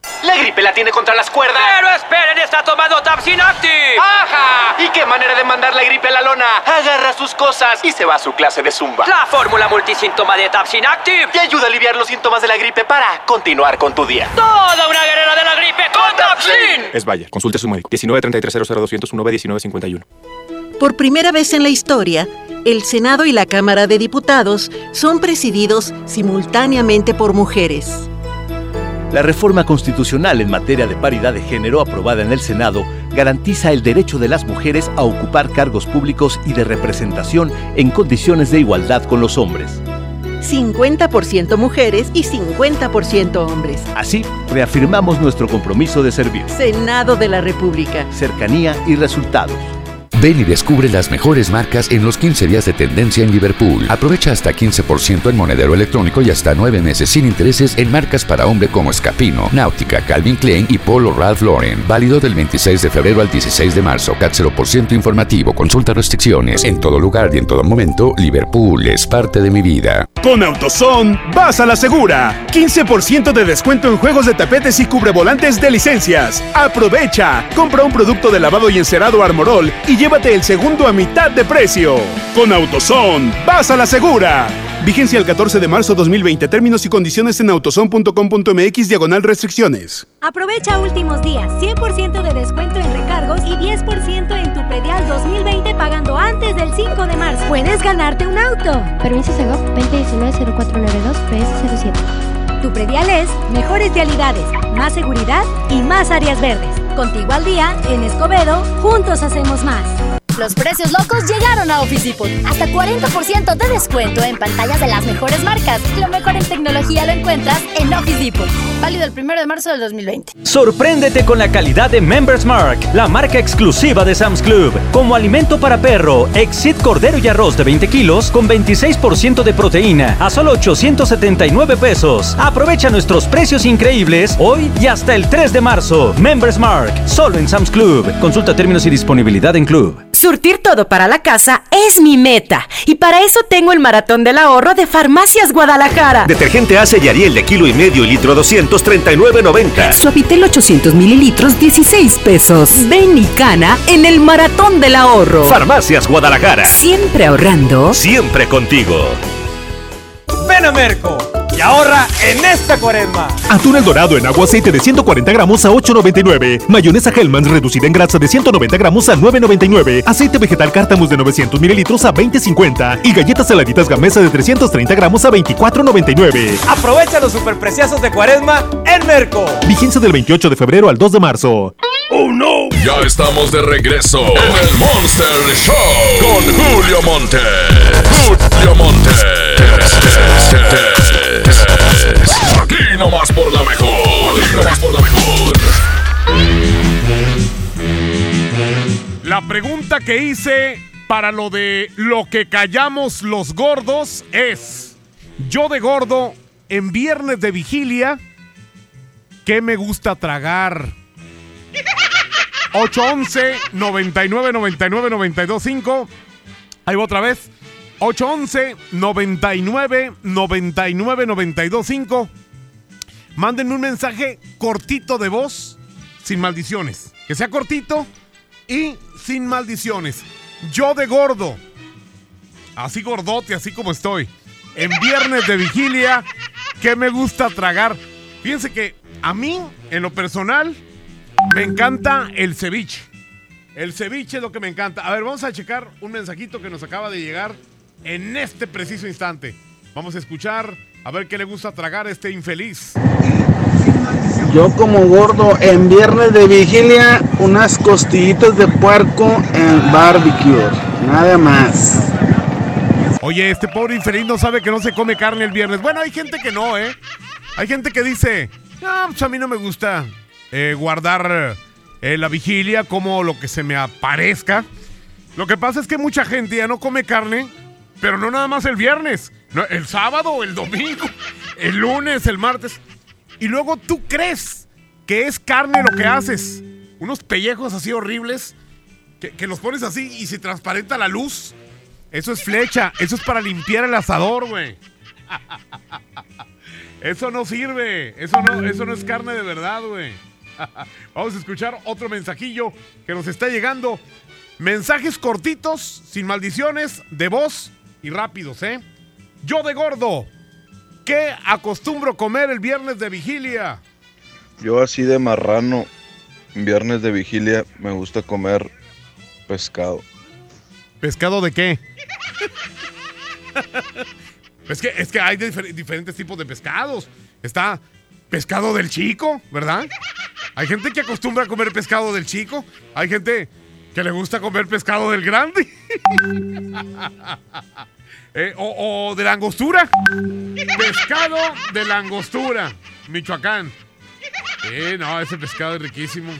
La gripe la tiene contra las cuerdas.
Pero esperen, está tomando Tapsin Active.
¡Ajá! ¿Y qué manera de mandar la gripe a la lona? Agarra sus cosas y se va a su clase de zumba.
La fórmula multisíntoma de Tapsin Active.
Te ayuda a aliviar los síntomas de la gripe para continuar con tu día.
Toda una guerrera de la gripe con Tapsin.
Es Bayer. Consulte a su médico. 19 33 200 19 51.
Por primera vez en la historia, el Senado y la Cámara de Diputados son presididos simultáneamente por mujeres.
La reforma constitucional en materia de paridad de género aprobada en el Senado garantiza el derecho de las mujeres a ocupar cargos públicos y de representación en condiciones de igualdad con los hombres.
50% mujeres y 50% hombres.
Así, reafirmamos nuestro compromiso de servir.
Senado de la República.
Cercanía y resultados.
Ven y descubre las mejores marcas en los 15 días de tendencia en Liverpool. Aprovecha hasta 15% en monedero electrónico y hasta 9 meses sin intereses en marcas para hombre como Escapino, Náutica, Calvin Klein y Polo Ralph Lauren. Válido del 26 de febrero al 16 de marzo. CAT 0% informativo. Consulta restricciones. En todo lugar y en todo momento, Liverpool es parte de mi vida.
Con AutoZone, vas a la segura. 15% de descuento en juegos de tapetes y cubrevolantes de licencias. Aprovecha. Compra un producto de lavado y encerado Armorol y llévate el segundo a mitad de precio. Con AutoZone, vas a la segura. Vigencia el 14 de marzo 2020. Términos y condiciones en autozone.com.mx diagonal restricciones.
Aprovecha últimos días, 100% de descuento en recargos y 10% en tu predial 2020 pagando antes del 5 de marzo. Puedes ganarte un auto.
Permiso Segov 2019-0492 PS07.
Tu predial es mejores vialidades, más seguridad y más áreas verdes. Contigo al día, en Escobedo, juntos hacemos más.
Los precios locos llegaron a Office Depot. Hasta 40% de descuento en pantallas de las mejores marcas. Lo mejor en tecnología lo encuentras en Office Depot. Válido el 1 de marzo del 2020.
Sorpréndete con la calidad de Members Mark, la marca exclusiva de Sam's Club. Como alimento para perro, Exit Cordero y Arroz de 20 kilos con 26% de proteína a solo 879 pesos. Aprovecha nuestros precios increíbles hoy y hasta el 3 de marzo. Members Mark, solo en Sam's Club. Consulta términos y disponibilidad en Club.
Surtir todo para la casa es mi meta. Y para eso tengo el maratón del ahorro de Farmacias Guadalajara.
Detergente Ace y Ariel de kilo y medio y litro 239.90.
Suavitel 800 mililitros 16 pesos. Ven y cana en el maratón del ahorro.
Farmacias Guadalajara.
Siempre ahorrando.
Siempre contigo.
Ven a Merco y ahorra en esta cuaresma.
Atún el dorado en agua aceite de 140 gramos a 8.99. Mayonesa Hellmann's reducida en grasa de 190 gramos a 9.99. Aceite vegetal Cártamus de 900 mililitros a 20.50. Y galletas saladitas Gamesa de 330 gramos a 24.99.
Aprovecha los superpreciosos de cuaresma en Merco.
Vigencia del 28 de febrero al 2 de marzo.
¡Oh, no! Ya estamos de regreso en el Monster Show con Julio Monte. Julio Monte. Aquí nomás por la mejor. Aquí nomás por la mejor.
La pregunta que hice para lo de lo que callamos los gordos es: Yo de gordo, en viernes de vigilia, ¿qué me gusta tragar? 811 99 99 92 5 Ahí va otra vez. 811 99 99 92 5 Mándenme un mensaje cortito de voz, sin maldiciones. Que sea cortito y sin maldiciones. Yo de gordo, así gordote, así como estoy. En viernes de vigilia, ¿qué me gusta tragar? Fíjense que a mí, en lo personal, me encanta el ceviche. El ceviche es lo que me encanta. A ver, vamos a checar un mensajito que nos acaba de llegar en este preciso instante. Vamos a escuchar a ver qué le gusta tragar a este infeliz.
Yo como gordo en viernes de vigilia unas costillitas de puerco en barbecue, nada más.
Oye, este pobre infeliz no sabe que no se come carne el viernes. Bueno, hay gente que no, ¿eh? Hay gente que dice, no, pues a mí no me gusta eh, guardar eh, la vigilia como lo que se me aparezca. Lo que pasa es que mucha gente ya no come carne, pero no nada más el viernes, el sábado, el domingo, el lunes, el martes. Y luego tú crees que es carne lo que haces. Unos pellejos así horribles que, que los pones así y se transparenta la luz. Eso es flecha, eso es para limpiar el asador, güey. Eso no sirve, eso no, eso no es carne de verdad, güey. Vamos a escuchar otro mensajillo que nos está llegando. Mensajes cortitos, sin maldiciones, de voz y rápidos, ¿eh? Yo de gordo, ¿qué acostumbro comer el viernes de vigilia?
Yo así de marrano, viernes de vigilia, me gusta comer pescado.
¿Pescado de qué? es, que, es que hay difer- diferentes tipos de pescados. Está pescado del chico, ¿verdad? Hay gente que acostumbra a comer pescado del chico. Hay gente que le gusta comer pescado del grande. Eh, o, o de la angostura. Pescado de la angostura, Michoacán. Eh, no, ese pescado es riquísimo.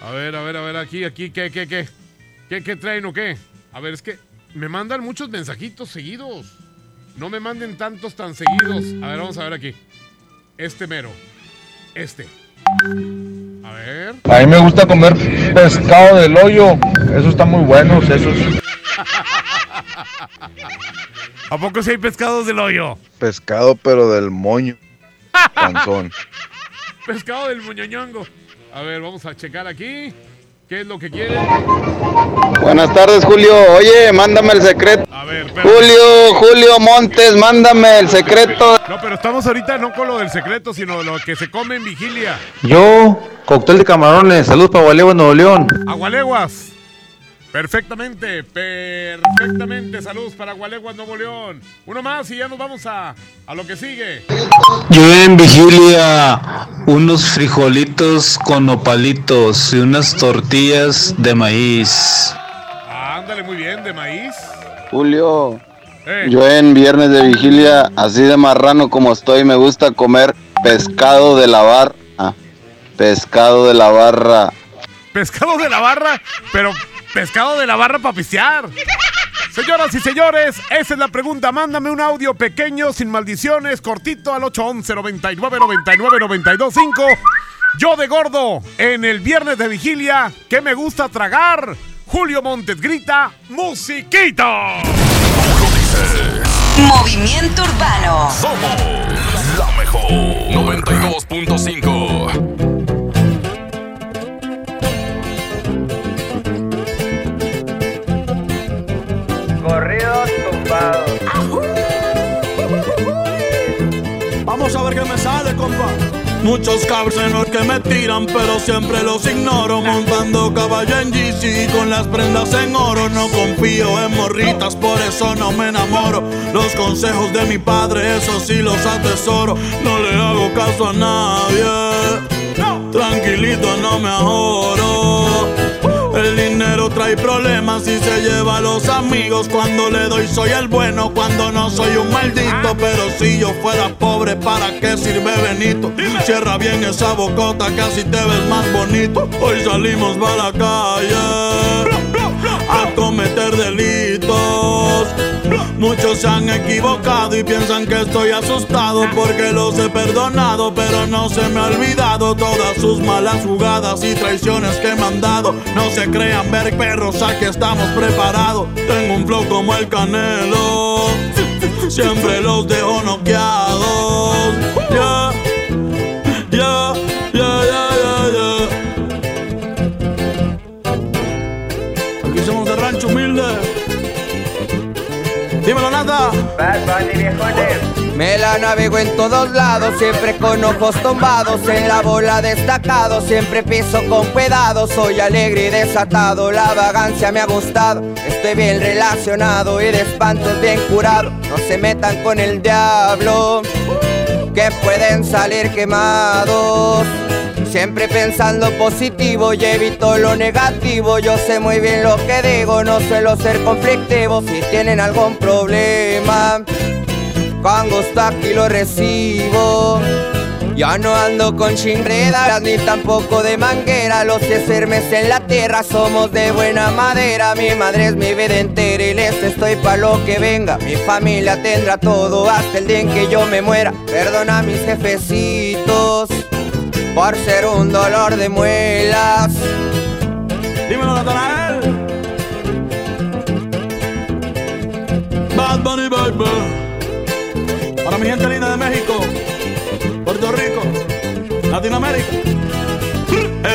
A ver, a ver, a ver, aquí, aquí, ¿qué, qué, qué? ¿Qué, ¿Qué traen o qué? A ver, es que me mandan muchos mensajitos seguidos. No me manden tantos tan seguidos. A ver, vamos a ver aquí. Este mero. Este. A ver.
A mí me gusta comer pescado del hoyo. Eso está muy bueno, esos.
¿A poco si hay pescados del hoyo?
Pescado, pero del moño. Panzón.
Pescado del muñoñongo. A ver, vamos a checar aquí. ¿Qué es lo que quieren?
Buenas tardes, Julio. Oye, mándame el secreto.
A ver,
Julio, Julio Montes, mándame el secreto.
No, pero estamos ahorita no con lo del secreto, sino lo que se come en vigilia.
Yo, cóctel de camarones. Saludos para Gualeguas, Nuevo León.
Agualeguas. Perfectamente, perfectamente. Saludos para Agualeguas, Nuevo León. Uno más y ya nos vamos a, a lo que sigue.
Yo en vigilia unos frijolitos con nopalitos y unas tortillas de maíz.
Ándale, muy bien, de maíz.
Julio,
Eh.
yo en viernes de vigilia, así de marrano como estoy, me gusta comer pescado de la barra. Pescado de la barra.
Pescado de la barra, pero pescado de la barra para pistear. Señoras y señores, esa es la pregunta. Mándame un audio pequeño, sin maldiciones, cortito al 811 99 99 925. Yo de gordo, en el viernes de vigilia, ¿qué me gusta tragar? Julio Montes grita, musiquito.
Movimiento Urbano.
Somos la mejor 92.5.
Vamos a ver qué me sale, compa. Muchos cabrones que me tiran, pero siempre los ignoro. Montando caballo en GC con las prendas en oro. No confío en morritas, por eso no me enamoro. Los consejos de mi padre, eso sí los atesoro. No le hago caso a nadie. Tranquilito, no me ahorro. El dinero trae problemas y se lleva a los amigos. Cuando le doy soy el bueno, cuando no soy un maldito. Pero si yo fuera pobre, ¿para qué sirve Benito? Cierra bien esa bocota, casi te ves más bonito. Hoy salimos para la calle a cometer delitos. Muchos se han equivocado y piensan que estoy asustado porque los he perdonado, pero no se me ha olvidado todas sus malas jugadas y traiciones que me han dado. No se crean ver perros, aquí estamos preparados. Tengo un flow como el canelo, siempre los dejo noqueados. Dímelo, nada.
Me la navego en todos lados, siempre con ojos tombados, en la bola destacado, siempre piso con cuidado, soy alegre y desatado, la vagancia me ha gustado, estoy bien relacionado y de espantos bien curado, no se metan con el diablo, que pueden salir quemados. Siempre pensando positivo y evito lo negativo. Yo sé muy bien lo que digo, no suelo ser conflictivo. Si tienen algún problema, con gusto aquí lo recibo. Ya no ando con chingredas ni tampoco de manguera. Los que sermes en la tierra somos de buena madera. Mi madre es mi vida entera y les estoy pa' lo que venga. Mi familia tendrá todo hasta el día en que yo me muera. Perdona a mis jefecitos por ser un dolor de muelas.
Dímelo, Natanael. Bad Bunny Baby. Para mi gente linda de México, Puerto Rico, Latinoamérica.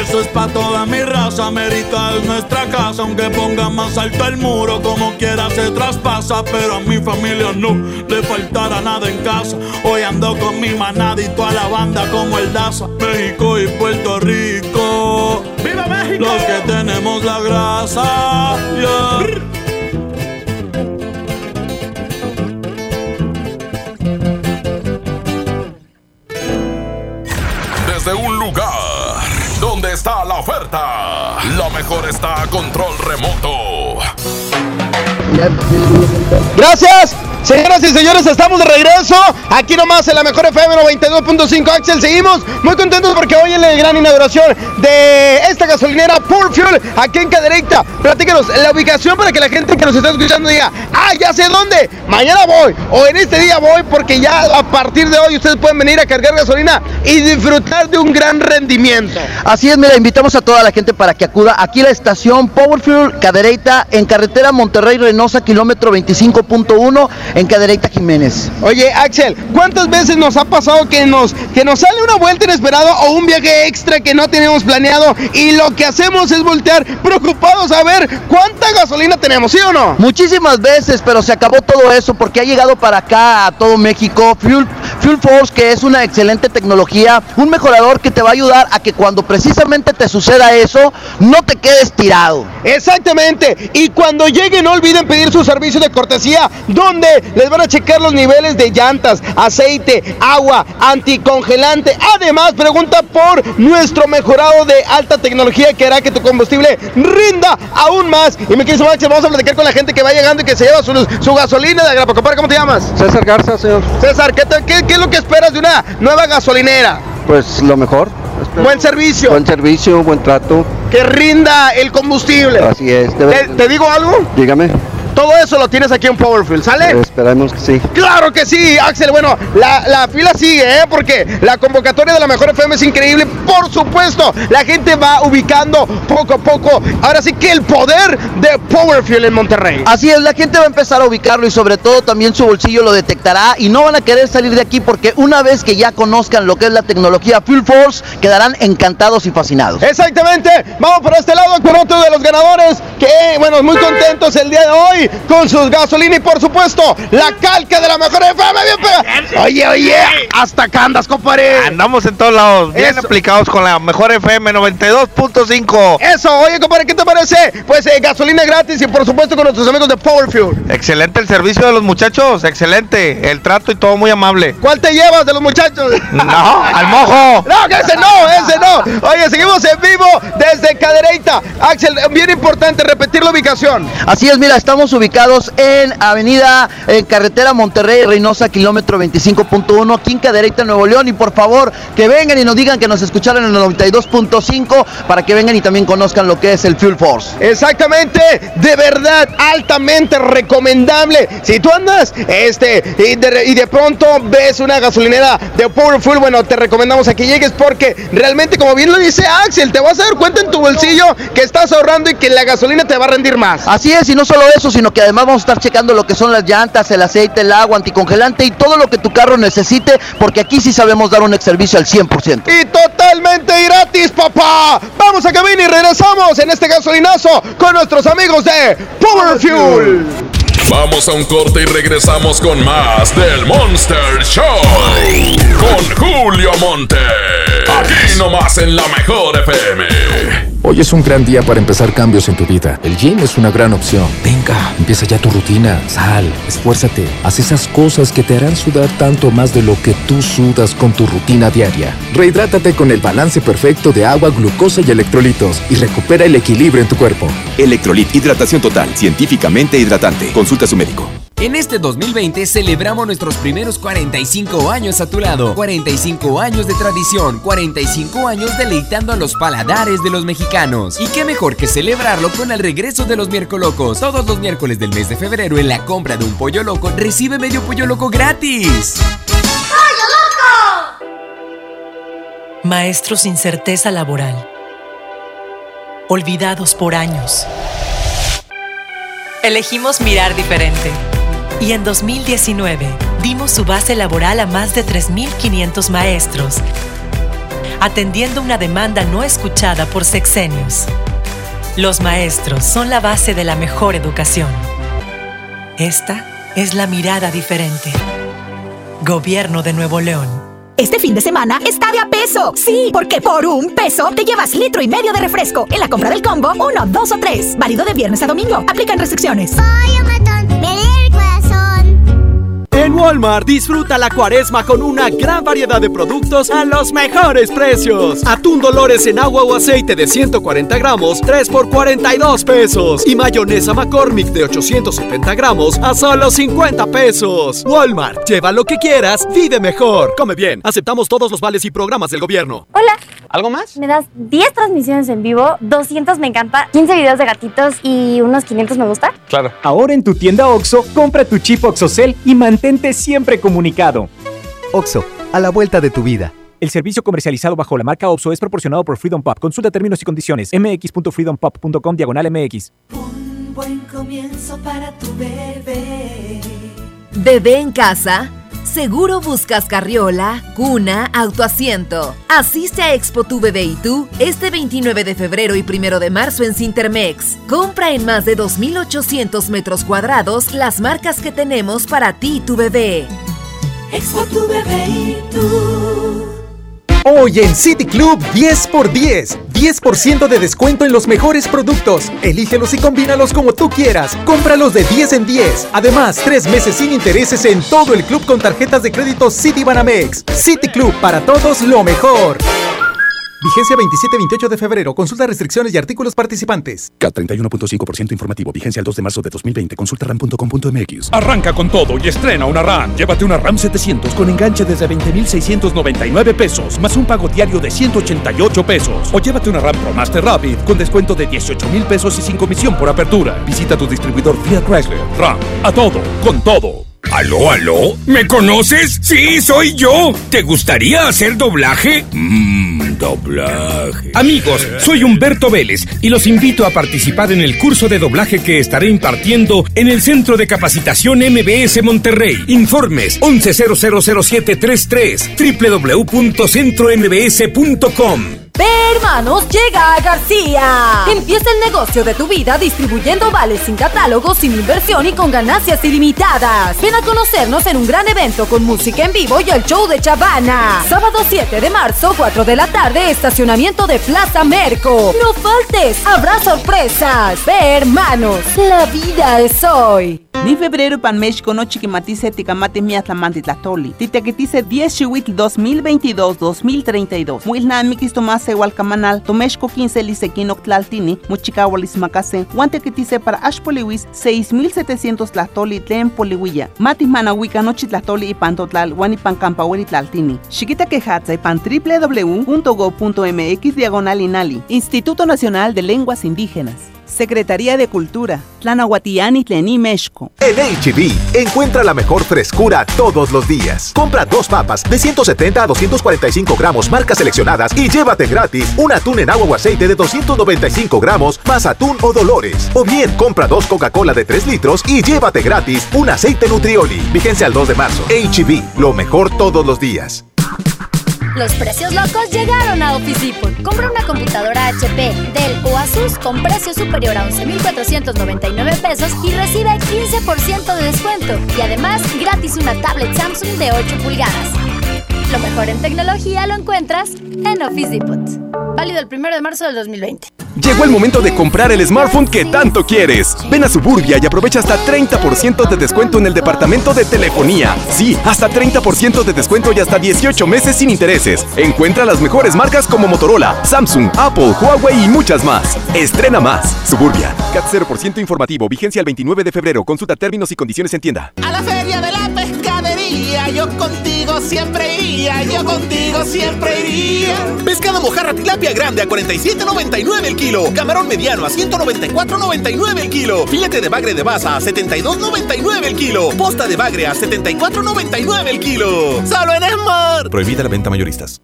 Eso es pa' toda mi raza, América es nuestra casa Aunque ponga más alto el muro, como quiera se traspasa Pero a mi familia no le faltará nada en casa Hoy ando con mi manada y toda la banda como el Daza México y Puerto Rico ¡Viva México! Los que tenemos la grasa, yeah.
Desde un lugar la oferta, la mejor está a control remoto.
Gracias. Señoras y señores, estamos de regreso. Aquí nomás en la mejor FM 92.5 Axel. Seguimos muy contentos porque hoy es la gran inauguración de esta gasolinera Pure Fuel aquí en Cadereyta. Platícanos la ubicación para que la gente que nos está escuchando diga, ah, ya sé dónde. Mañana voy o en este día voy porque ya a partir de hoy ustedes pueden venir a cargar gasolina y disfrutar de un gran rendimiento.
Así es, mira, invitamos a toda la gente para que acuda aquí a la estación Power Fuel Cadereyta en carretera Monterrey Reynosa, kilómetro 25.1 en Cadereyta Jiménez.
Oye, Axel, ¿cuántas veces nos ha pasado que nos, que nos sale una vuelta inesperada o un viaje extra que no teníamos planeado y lo que hacemos es voltear preocupados a ver cuánta gasolina tenemos, ¿sí o no?
Muchísimas veces, pero se acabó todo eso porque ha llegado para acá a todo México Fuel, Fuel Force, que es una excelente tecnología, un mejorador que te va a ayudar a que cuando precisamente te suceda eso, no te quedes tirado.
Exactamente, y cuando lleguen no olviden pedir su servicio de cortesía, donde les van a checar los niveles de llantas, aceite, agua, anticongelante. Además, pregunta por nuestro mejorado de alta tecnología que hará que tu combustible rinda aún más. Y me querido Max, vamos a platicar con la gente que va llegando y que se lleva su, su gasolina de Agrapacopar. ¿Cómo te llamas?
César Garza, señor.
César, ¿qué, te- qué- qué es lo que esperas de una nueva gasolinera?
Pues lo mejor.
Buen servicio.
Buen servicio, buen trato.
Que rinda el combustible.
Así es. debe-
¿Te, te digo algo?
Dígame.
Todo eso lo tienes aquí en Powerfield, ¿sale?
Esperamos que sí.
Claro que sí, Axel. Bueno, la, la fila sigue, ¿eh? Porque la convocatoria de la Mejor FM es increíble. Por supuesto, la gente va ubicando poco a poco. Ahora sí que el poder de Powerfield en Monterrey.
Así es, la gente va a empezar a ubicarlo y sobre todo también su bolsillo lo detectará y no van a querer salir de aquí porque una vez que ya conozcan lo que es la tecnología Fuel Force, quedarán encantados y fascinados.
Exactamente, vamos por este lado con otro de los ganadores que, bueno, muy contentos el día de hoy con sus gasolina y por supuesto la calca de la mejor FM. Bien pega. Oye, oye, hasta acá andas, compadre.
Andamos en todos lados, bien
Eso.
aplicados con la mejor FM 92.5.
Eso, oye, compadre, ¿qué te parece? Pues eh, gasolina gratis y por supuesto con nuestros amigos de Power Fuel.
Excelente el servicio de los muchachos, excelente. El trato y todo muy amable.
¿Cuál te llevas de los muchachos?
No, al mojo.
No, que ese no, ese no. Oye, seguimos en vivo desde Cadereyta. Axel, bien importante repetir la ubicación.
Así es, mira, estamos ubicados en Avenida en Carretera Monterrey Reynosa, kilómetro 25.1, aquí en Cadereyta, Nuevo León. Y por favor, que vengan y nos digan que nos escucharon en el 92.5 para que vengan y también conozcan lo que es el Fuel Force.
Exactamente, de verdad, altamente recomendable. Si tú andas este, y, de, y de pronto ves una gasolinera de Power Fuel, bueno, te recomendamos a que llegues porque realmente, como bien lo dice Axel, te vas a dar cuenta en tu bolsillo que estás ahorrando y que la gasolina te va a rendir más.
Así es, y no solo eso, sino que además vamos a estar checando lo que son las llantas, el aceite, el agua, anticongelante y todo lo que tu carro necesite, porque aquí sí sabemos dar un ex servicio al 100%.
Y totalmente gratis, papá. Vamos a cabina y regresamos en este gasolinazo con nuestros amigos de Power Fuel.
Vamos a un corte y regresamos con más del Monster Show. Con Julio Monte. Aquí nomás en la mejor FM.
Hoy es un gran día para empezar cambios en tu vida. El gym es una gran opción. Venga, empieza ya tu rutina. Sal, esfuérzate. Haz esas cosas que te harán sudar tanto más de lo que tú sudas con tu rutina diaria. Rehidrátate con el balance perfecto de agua, glucosa y electrolitos y recupera el equilibrio en tu cuerpo.
Electrolit Hidratación Total, científicamente hidratante. Consulta a su médico.
En este 2020 celebramos nuestros primeros 45 años a tu lado. 45 años de tradición, 45 años deleitando a los paladares de los mexicanos. Y qué mejor que celebrarlo con el regreso de los miércoles locos. Todos los miércoles del mes de febrero en la compra de un pollo loco recibe medio pollo loco gratis.
Maestros sin certeza laboral. Olvidados por años. Elegimos mirar diferente. Y en 2019 dimos su base laboral a más de 3.500 maestros, atendiendo una demanda no escuchada por sexenios. Los maestros son la base de la mejor educación. Esta es la mirada diferente. Gobierno de Nuevo León.
Este fin de semana está de a peso. Sí, porque por un peso te llevas litro y medio de refresco. En la compra del combo, uno, dos o tres. Válido de viernes a domingo. Aplican restricciones.
En Walmart disfruta la cuaresma con una gran variedad de productos a los mejores precios. Atún Dolores en agua o aceite de 140 gramos, 3 por 42 pesos. Y mayonesa McCormick de 870 gramos a solo 50 pesos. Walmart, lleva lo que quieras, vive mejor. Come bien, aceptamos todos los vales y programas del gobierno.
Hola.
¿Algo más?
Me das 10 transmisiones en vivo, 200 me encanta, 15 videos de gatitos y unos 500 me gusta.
Claro.
Ahora en tu tienda OXO, compra tu chip OXOCEL y mantente siempre comunicado.
OXO, a la vuelta de tu vida.
El servicio comercializado bajo la marca OXO es proporcionado por Freedom Pop. Consulta términos y condiciones. mx.freedompop.com diagonal mx.
Buen comienzo para tu bebé.
Bebé en casa. Seguro buscas carriola, cuna, autoasiento. Asiste a Expo Tu Bebé y tú este 29 de febrero y 1 de marzo en Cintermex. Compra en más de 2.800 metros cuadrados las marcas que tenemos para ti y tu bebé.
Expo tu bebé y tú.
Hoy en City Club 10 por 10. 10% de descuento en los mejores productos. Elígelos y combínalos como tú quieras. Cómpralos de 10 en 10. Además, 3 meses sin intereses en todo el club con tarjetas de crédito City Banamex. City Club para todos lo mejor. Vigencia 27-28 de febrero. Consulta restricciones y artículos participantes.
CAT 31.5% informativo. Vigencia el 2 de marzo de 2020. Consulta ram.com.mx.
Arranca con todo y estrena una RAM. Llévate una RAM 700 con enganche desde 20,699 pesos, más un pago diario de 188 pesos. O llévate una RAM Pro Master Rapid con descuento de 18 mil pesos y sin comisión por apertura. Visita tu distribuidor Fiat Chrysler. RAM. A todo, con todo.
¿Aló, aló? ¿Me conoces? Sí, soy yo. ¿Te gustaría hacer doblaje? Mmm, doblaje. Amigos, soy Humberto Vélez y los invito a participar en el curso de doblaje que estaré impartiendo en el Centro de Capacitación MBS Monterrey. Informes 11000733 www.centrombs.com.
Ve, hermanos, llega a García. Empieza el negocio de tu vida distribuyendo vales sin catálogo, sin inversión y con ganancias ilimitadas. Ven a conocernos en un gran evento con música en vivo y el show de Chavana. Sábado 7 de marzo, 4 de la tarde, estacionamiento de Plaza Merco. No faltes, habrá sorpresas. Ve, hermanos, la vida es hoy.
Ni febrero pan México no chiquimatice ticamate miatlamante tlatoli. Titequetice 10 chihuitl 2022-2032. Muilnamikis tomase hualcamanal, tomexco 15 lisequino tlaltini, muchicahualis macase, guantequetice para ashpoliwis 6700 tlatoli tlen poliwilla. Mati manahuica nochi tlatoli y pantotlal, guanipan campahueri tlaltini. Chiquita quejatza y pan www.go.mx diagonal inali. Instituto Nacional de Lenguas Indígenas. Secretaría de Cultura, Tlanahuatián y.
En HB, encuentra la mejor frescura todos los días. Compra dos papas de 170 a 245 gramos, marcas seleccionadas, y llévate gratis un atún en agua o aceite de 295 gramos, más atún o dolores. O bien, compra dos Coca-Cola de 3 litros y llévate gratis un aceite Nutrioli. Vigencia al 2 de marzo. HB, lo mejor todos los días.
Los precios locos llegaron a Office Depot. Compra una computadora HP, Dell o Asus con precio superior a 11,499 pesos y recibe 15% de descuento. Y además, gratis una tablet Samsung de 8 pulgadas. Lo mejor en tecnología lo encuentras en Office Depot. Válido el 1 de marzo del 2020.
Llegó el momento de comprar el smartphone que tanto quieres. Ven a Suburbia y aprovecha hasta 30% de descuento en el departamento de telefonía. Sí, hasta 30% de descuento y hasta 18 meses sin intereses. Encuentra las mejores marcas como Motorola, Samsung, Apple, Huawei y muchas más. Estrena más. Suburbia. CAT 0% informativo. Vigencia el 29 de febrero. Consulta términos y condiciones en tienda.
A la feria de la pescadería, yo contigo siempre iría, yo contigo siempre iría.
Pescado mojarra tilapia grande a 47.99 el kilo. Camarón mediano a 194.99 el kilo. Filete de bagre de baza a 72.99 el kilo. Posta de bagre a 74.99 el kilo. Solo en Esmar.
Prohibida la venta mayoristas.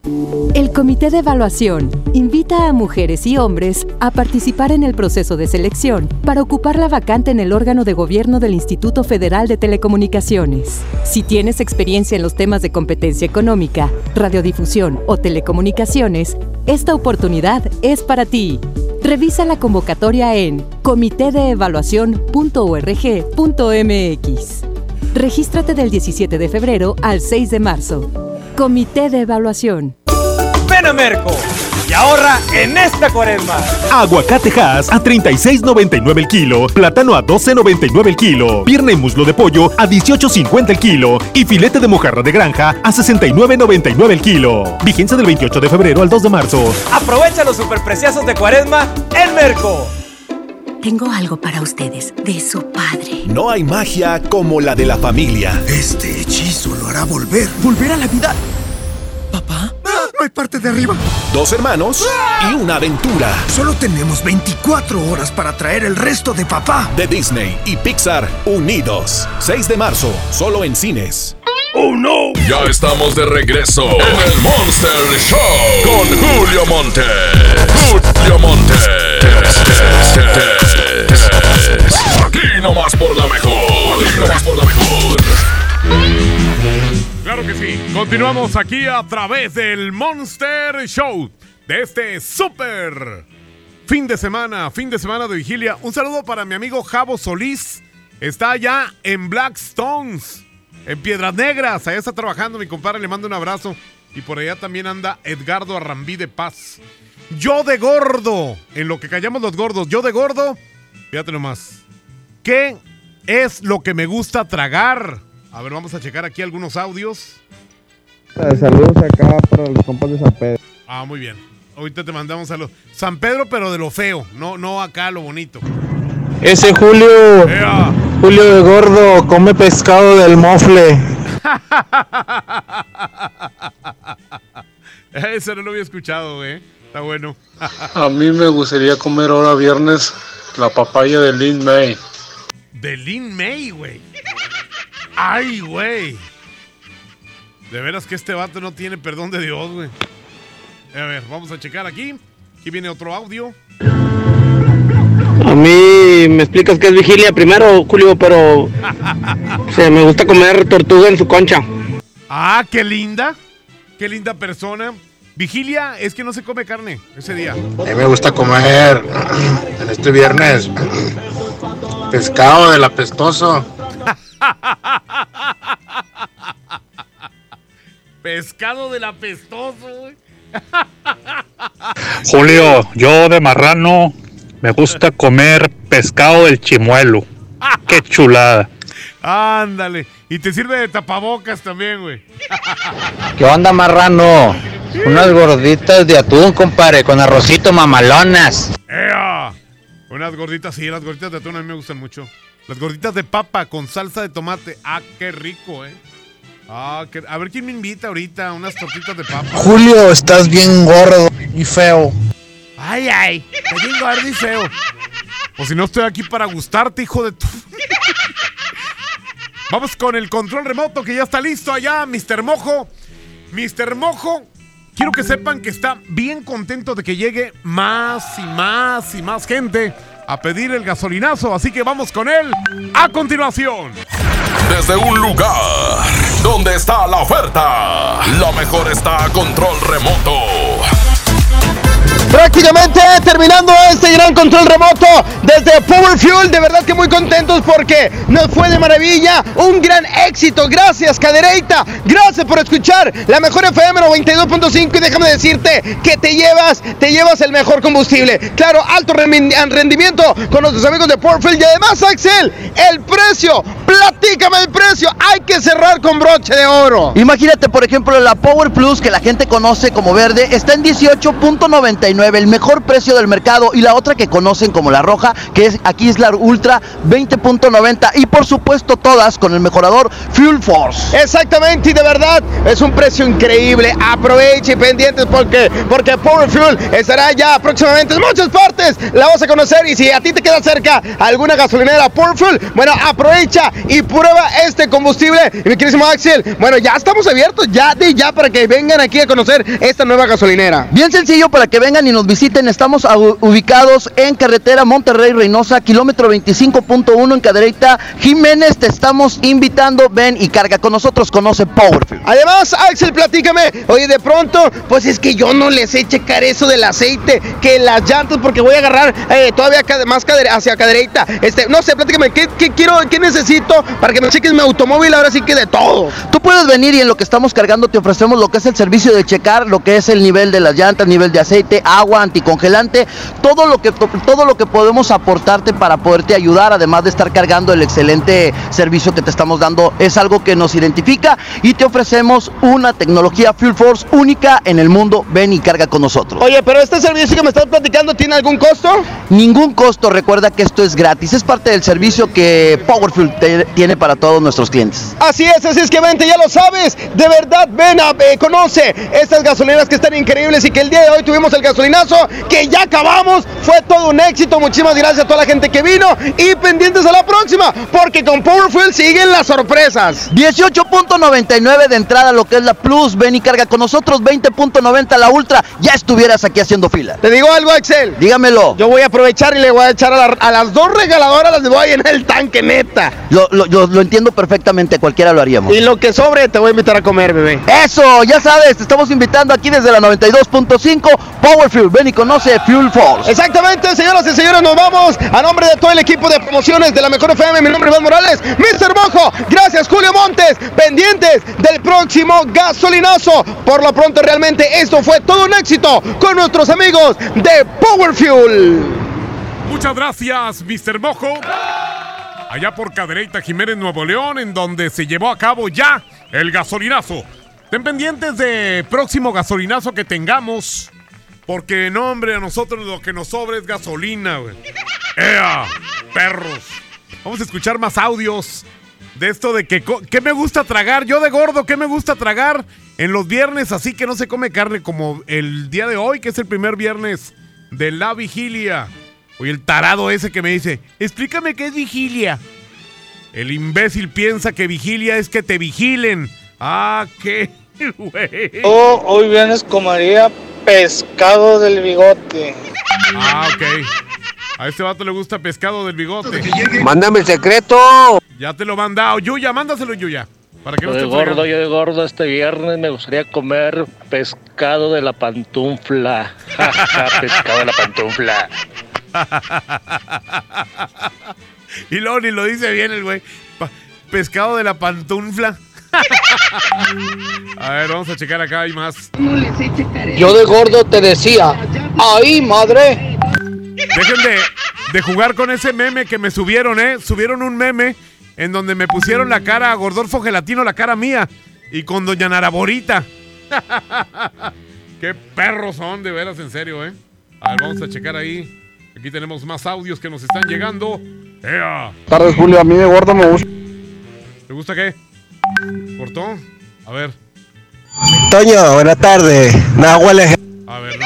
El Comité de Evaluación invita a mujeres y hombres a participar en el proceso de selección para ocupar la vacante en el órgano de gobierno del Instituto Federal de Telecomunicaciones. Si tienes experiencia en los temas de competencia económica, radiodifusión o telecomunicaciones, esta oportunidad es para ti. Revisa la convocatoria en comitedeevaluación.org.mx. Regístrate del 17 de febrero al 6 de marzo. Comité de Evaluación.
Ven Merco. Y ahorra en esta cuaresma.
Aguacate Hass a 36.99 el kilo, plátano a 12.99 el kilo, pierna y muslo de pollo a 18.50 el kilo y filete de mojarra de granja a 69.99 el kilo. Vigencia del 28 de febrero al 2 de marzo.
Aprovecha los superpreciosos de cuaresma en Merco.
Tengo algo para ustedes, de su padre.
No hay magia como la de la familia.
Este hechizo lo hará volver.
¿Volver a la vida?
Hay parte de arriba.
Dos hermanos y una aventura.
Solo tenemos 24 horas para traer el resto de papá.
De Disney y Pixar unidos. 6 de marzo, solo en cines.
¡Oh no!
Ya estamos de regreso en el Monster Show con Julio Monte. Julio Monte. Aquí nomás por la mejor. Aquí nomás por la mejor.
Claro que sí. Continuamos aquí a través del Monster Show de este super fin de semana, fin de semana de vigilia. Un saludo para mi amigo Javo Solís. Está allá en Blackstones, en Piedras Negras. Allá está trabajando mi compadre. Le mando un abrazo. Y por allá también anda Edgardo Arrambí de Paz. Yo de gordo, en lo que callamos los gordos, yo de gordo, fíjate nomás. ¿Qué es lo que me gusta tragar? A ver, vamos a checar aquí algunos audios.
Saludos acá para los compas de San Pedro.
Ah, muy bien. Ahorita te mandamos saludos. San Pedro, pero de lo feo, no, no acá lo bonito.
Ese Julio,
Ea.
Julio de Gordo, come pescado del mofle.
Ese no lo había escuchado, güey. Está bueno.
A mí me gustaría comer ahora viernes la papaya de Lin May.
De Lin May, güey. Ay, güey. De veras que este vato no tiene perdón de Dios, güey. A ver, vamos a checar aquí. Aquí viene otro audio.
A mí me explicas que es vigilia primero, Julio, pero se me gusta comer tortuga en su concha.
Ah, qué linda. Qué linda persona. Vigilia es que no se come carne ese día.
A mí me gusta comer en este viernes pescado del apestoso.
Pescado del apestoso, güey.
Julio, yo de marrano me gusta comer pescado del chimuelo. Qué chulada.
Ándale. Y te sirve de tapabocas también, güey.
¿Qué onda, marrano? Unas gorditas de atún, compadre, con arrocito mamalonas.
¡Ea! Unas gorditas, sí, las gorditas de atún a mí me gustan mucho. Las gorditas de papa con salsa de tomate. Ah, qué rico, eh. Ah, qué- a ver quién me invita ahorita, unas tortitas de papa.
Julio, estás bien gordo y feo.
Ay, ay, está bien gordo y feo. O si no estoy aquí para gustarte, hijo de tu. Vamos con el control remoto que ya está listo allá, Mr. Mojo. Mr. Mojo, quiero que sepan que está bien contento de que llegue más y más y más gente a pedir el gasolinazo. Así que vamos con él a continuación.
Desde un lugar donde está la oferta, lo mejor está a control remoto.
Prácticamente terminando este gran control remoto desde Power Fuel, de verdad que muy contentos porque nos fue de maravilla, un gran éxito, gracias Cadereita, gracias por escuchar la mejor FM 92.5 y déjame decirte que te llevas, te llevas el mejor combustible, claro, alto rendimiento con nuestros amigos de Power Fuel. Y además Axel, el precio, platícame el precio, hay que cerrar con broche de oro.
Imagínate, por ejemplo, la Power Plus que la gente conoce como verde está en 18.99, el mejor precio del mercado, y la otra que conocen como la roja, que es aquí es la Ultra 20.90 y por supuesto todas con el mejorador Fuel Force.
Exactamente, y de verdad es un precio increíble. Aproveche y pendientes porque, porque Power Fuel estará ya próximamente en muchas partes. La vas a conocer y si a ti te queda cerca alguna gasolinera Power Fuel, bueno, aprovecha y prueba este combustible. Y mi querísimo Axel, bueno, ya estamos abiertos ya de ya para que vengan aquí a conocer esta nueva gasolinera.
Bien sencillo para que vengan y nos visiten. Estamos ubicados en carretera Monterrey Reynosa, kilómetro 25.1 en Cadereyta. Jiménez, te estamos invitando. Ven y carga con nosotros. Conoce Powerfuel.
Además, Axel, platícame. Oye, de pronto, pues es que yo no les sé checar eso del aceite, que las llantas, porque voy a agarrar eh, todavía más hacia cadereita. Este, no sé, platícame, ¿qué, qué quiero, qué necesito para para que me cheques mi automóvil, ahora sí que de todo.
Tú puedes venir y en lo que estamos cargando te ofrecemos lo que es el servicio de checar, lo que es el nivel de las llantas, nivel de aceite, agua, anticongelante, todo lo que todo lo que podemos aportarte para poderte ayudar, además de estar cargando el excelente servicio que te estamos dando, es algo que nos identifica y te ofrecemos una tecnología Fuel Force única en el mundo. Ven y carga con nosotros.
Oye, pero este servicio que me estás platicando tiene algún costo?
Ningún costo, recuerda que esto es gratis, es parte del servicio que Powerfuel te- tiene para todos nuestros clientes.
Así es, así es que vente, ya lo sabes. De verdad, ven a eh, conoce estas gasolineras que están increíbles y que el día de hoy tuvimos el que ya acabamos. Fue todo un éxito. Muchísimas gracias a toda la gente que vino y pendientes a la próxima, porque con Powerfuel siguen las sorpresas.
18.99 de entrada lo que es la Plus, ven y carga con nosotros, 20.90 la Ultra, ya estuvieras aquí haciendo fila.
Te digo algo, Axel.
Dígamelo.
Yo voy a aprovechar y le voy a echar a, la- a las dos regaladoras, las voy a llenar el tanque, neta.
Lo, lo- yo lo entiendo perfectamente, cualquiera lo haríamos.
Y lo que sobre te voy a invitar a comer, bebé.
Eso, ya sabes, te estamos invitando aquí desde la 92.5 Powerfuel, ven y conoce Fuel Force.
Exactamente, señoras y señores, nos vamos a nombre de todo el equipo de promociones de la Mejor FM. Mi nombre es Iván Morales, Mr. Mojo. Gracias, Julio Montes. Pendientes del próximo gasolinazo. Por lo pronto, realmente esto fue todo un éxito con nuestros amigos de Power Fuel.
Muchas gracias, Mr. Mojo. Allá por Cadereyta Jiménez, Nuevo León, en donde se llevó a cabo ya el gasolinazo. Estén pendientes de próximo gasolinazo que tengamos. Porque no, hombre, a nosotros lo que nos sobra es gasolina, güey. ¡Ea! ¡Perros! Vamos a escuchar más audios de esto de que ¿qué me gusta tragar? Yo de gordo, ¿qué me gusta tragar? En los viernes así que no se come carne como el día de hoy, que es el primer viernes de la vigilia. Oye, el tarado ese que me dice, explícame qué es vigilia. El imbécil piensa que vigilia es que te vigilen. Ah, qué güey.
Oh, hoy vienes comería pescado del bigote.
Ah, ok. A este vato le gusta pescado del bigote.
Mándame el secreto.
Ya te lo he mandado. Yuya, mándaselo, Yuya. Para que no
Yo de
esté
gordo,
fregando.
yo de gordo este viernes me gustaría comer pescado de la pantufla. Pescado de la pantufla.
y luego ni lo dice bien el güey. Pescado de la pantufla. a ver, vamos a checar acá, hay más.
Yo de gordo te decía, ¡ay, madre!
Dejen de, de jugar con ese meme que me subieron, ¿eh? Subieron un meme en donde me pusieron la cara a Gordolfo Gelatino, la cara mía, y con Doña Naraborita. Qué perros son, de veras, en serio, ¿eh? A ver, vamos a checar ahí. Aquí tenemos más audios que nos están llegando. ¡Ea!
Tardes, Julio, a mí de gordo me gusta.
¿Te gusta qué? ¿Cortó? A ver,
Toño, buenas tardes. Nahuales.
a ver, no.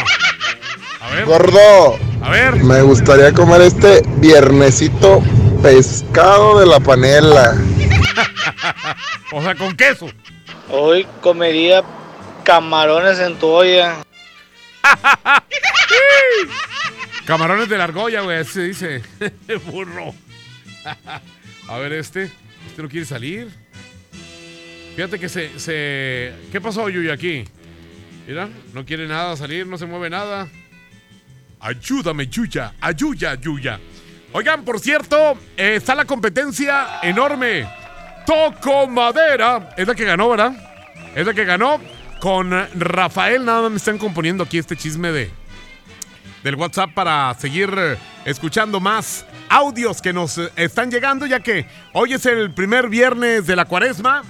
A ver.
Gordo.
A ver.
Me gustaría comer este viernesito pescado de la panela.
O sea, con queso.
Hoy comería camarones en tu olla.
Camarones de la argolla, güey, así se dice. Burro. A ver, este. Este no quiere salir. Fíjate que se, se... ¿Qué pasó, Yuya, aquí? Mira, no quiere nada salir, no se mueve nada. Ayúdame, Yuya. Ayuya, Yuya. Oigan, por cierto, eh, está la competencia enorme. Toco Madera. Es la que ganó, ¿verdad? Es la que ganó. Con Rafael, nada más me están componiendo aquí este chisme de, del WhatsApp para seguir escuchando más audios que nos eh, están llegando, ya que hoy es el primer viernes de la cuaresma.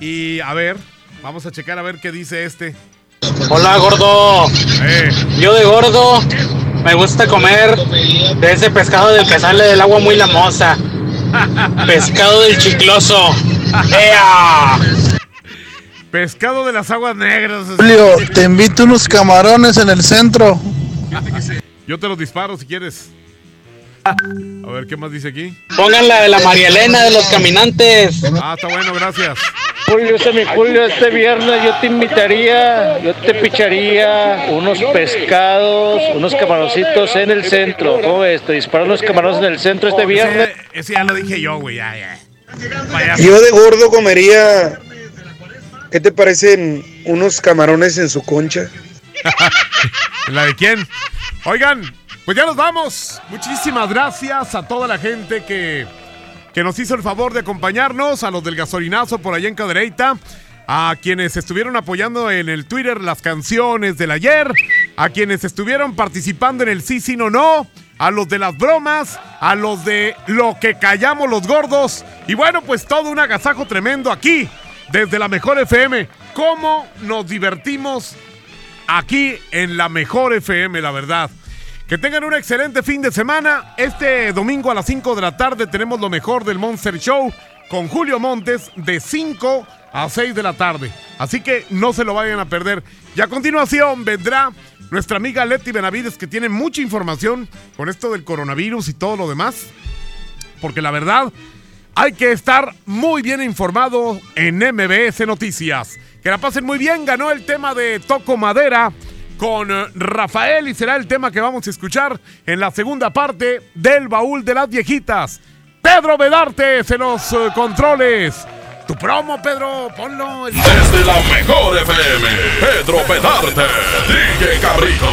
Y a ver, vamos a checar a ver qué dice este.
Hola, gordo.
Eh.
Yo de gordo me gusta comer de ese pescado del que sale del agua muy lamosa. Pescado del chicloso. ¡Ea!
Pescado de las aguas negras.
Julio, te invito unos camarones en el centro.
Yo te los disparo si quieres. A ver, ¿qué más dice aquí?
Pongan la de la María Elena de los caminantes.
Ah, está bueno, gracias.
Julio, este mi Julio, este viernes yo te invitaría, yo te picharía unos pescados, unos camaroncitos en el centro. ¿Cómo ves? Te disparo unos camarones en el centro este viernes.
Ese, ese ya lo dije yo, güey, ya, ya.
Yo de gordo comería. ¿Qué te parecen unos camarones en su concha?
¿La de quién? Oigan, pues ya nos vamos. Muchísimas gracias a toda la gente que que nos hizo el favor de acompañarnos, a los del gasolinazo por allá en Cadereyta, a quienes estuvieron apoyando en el Twitter las canciones del ayer, a quienes estuvieron participando en el sí, sí, no, no, a los de las bromas, a los de lo que callamos los gordos, y bueno, pues todo un agasajo tremendo aquí, desde la Mejor FM. ¿Cómo nos divertimos aquí en la Mejor FM, la verdad? Que tengan un excelente fin de semana. Este domingo a las 5 de la tarde tenemos lo mejor del Monster Show con Julio Montes de 5 a 6 de la tarde. Así que no se lo vayan a perder. Y a continuación vendrá nuestra amiga Leti Benavides que tiene mucha información con esto del coronavirus y todo lo demás. Porque la verdad, hay que estar muy bien informado en MBS Noticias. Que la pasen muy bien. Ganó el tema de Toco Madera con eh, Rafael y será el tema que vamos a escuchar en la segunda parte del baúl de las viejitas. Pedro Bedarte en los eh, controles. Tu promo, Pedro, ponlo.
Desde la mejor FM, Pedro Pedarte, DJ Cabrito.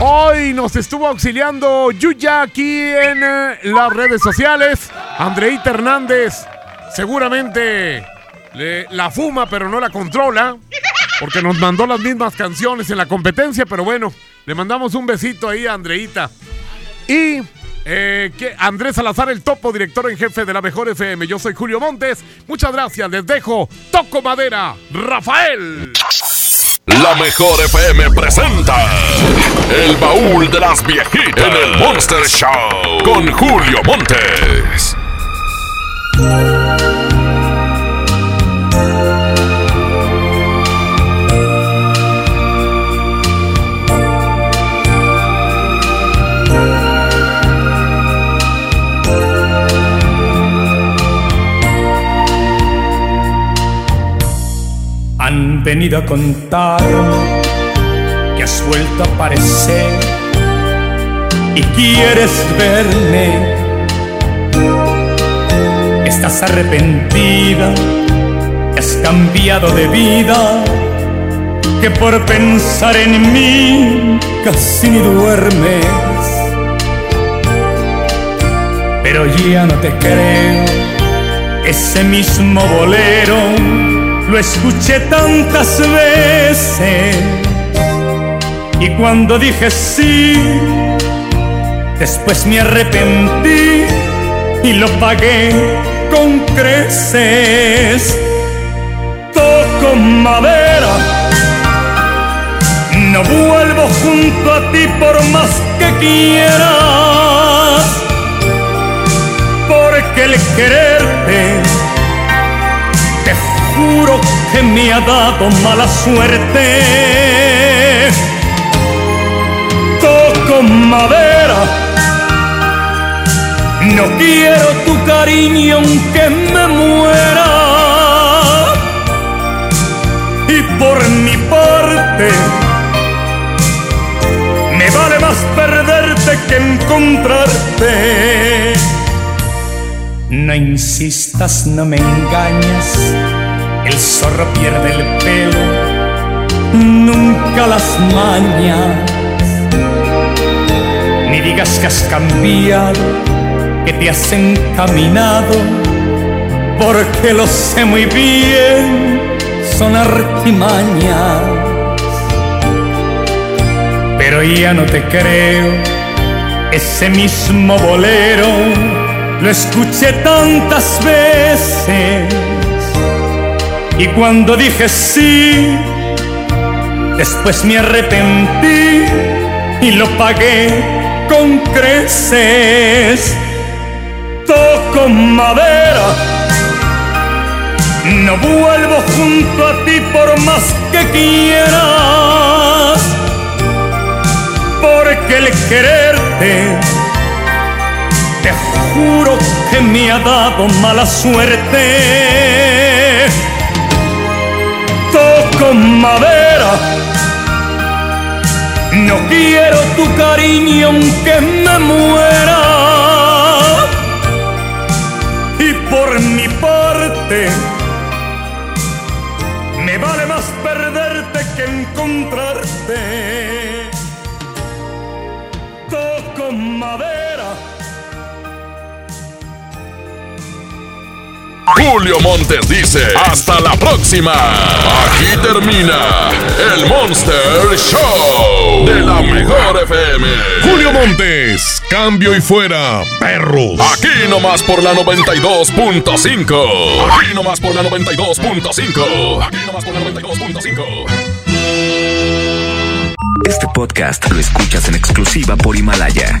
Hoy nos estuvo auxiliando Yuya aquí en eh, las redes sociales. Andreita Hernández, seguramente le- la fuma, pero no la controla. Porque nos mandó las mismas canciones en la competencia, pero bueno, le mandamos un besito ahí a Andreita. Y eh, Andrés Salazar, el topo director en jefe de la Mejor FM. Yo soy Julio Montes. Muchas gracias. Les dejo Toco Madera, Rafael.
La mejor FM presenta El baúl de las viejitas en el Monster Show con Julio Montes.
Venido a contar que has vuelto a aparecer y quieres verme. Estás arrepentida, has cambiado de vida, que por pensar en mí casi ni duermes. Pero ya no te creo, ese mismo bolero lo escuché tantas veces y cuando dije sí, después me arrepentí y lo pagué con creces. Toco madera, no vuelvo junto a ti por más que quieras, porque el quererte te juro que me ha dado mala suerte. Toco madera, no quiero tu cariño aunque me muera. Y por mi parte, me vale más perderte que encontrarte. No insistas, no me engañas. El zorro pierde el pelo, nunca las mañas. Ni digas que has cambiado, que te has encaminado, porque lo sé muy bien, son artimañas. Pero ya no te creo, ese mismo bolero lo escuché tantas veces y cuando dije sí, después me arrepentí y lo pagué con creces. Toco madera, no vuelvo junto a ti por más que quieras, porque el quererte te juro que me ha dado mala suerte. Toco madera, no quiero tu cariño aunque me muera.
Julio Montes dice, hasta la próxima. Aquí termina el Monster Show de la mejor FM.
Julio Montes, cambio y fuera, perros.
Aquí nomás por la 92.5. Aquí nomás por la 92.5. Aquí nomás por la 92.5.
Este podcast lo escuchas en exclusiva por Himalaya.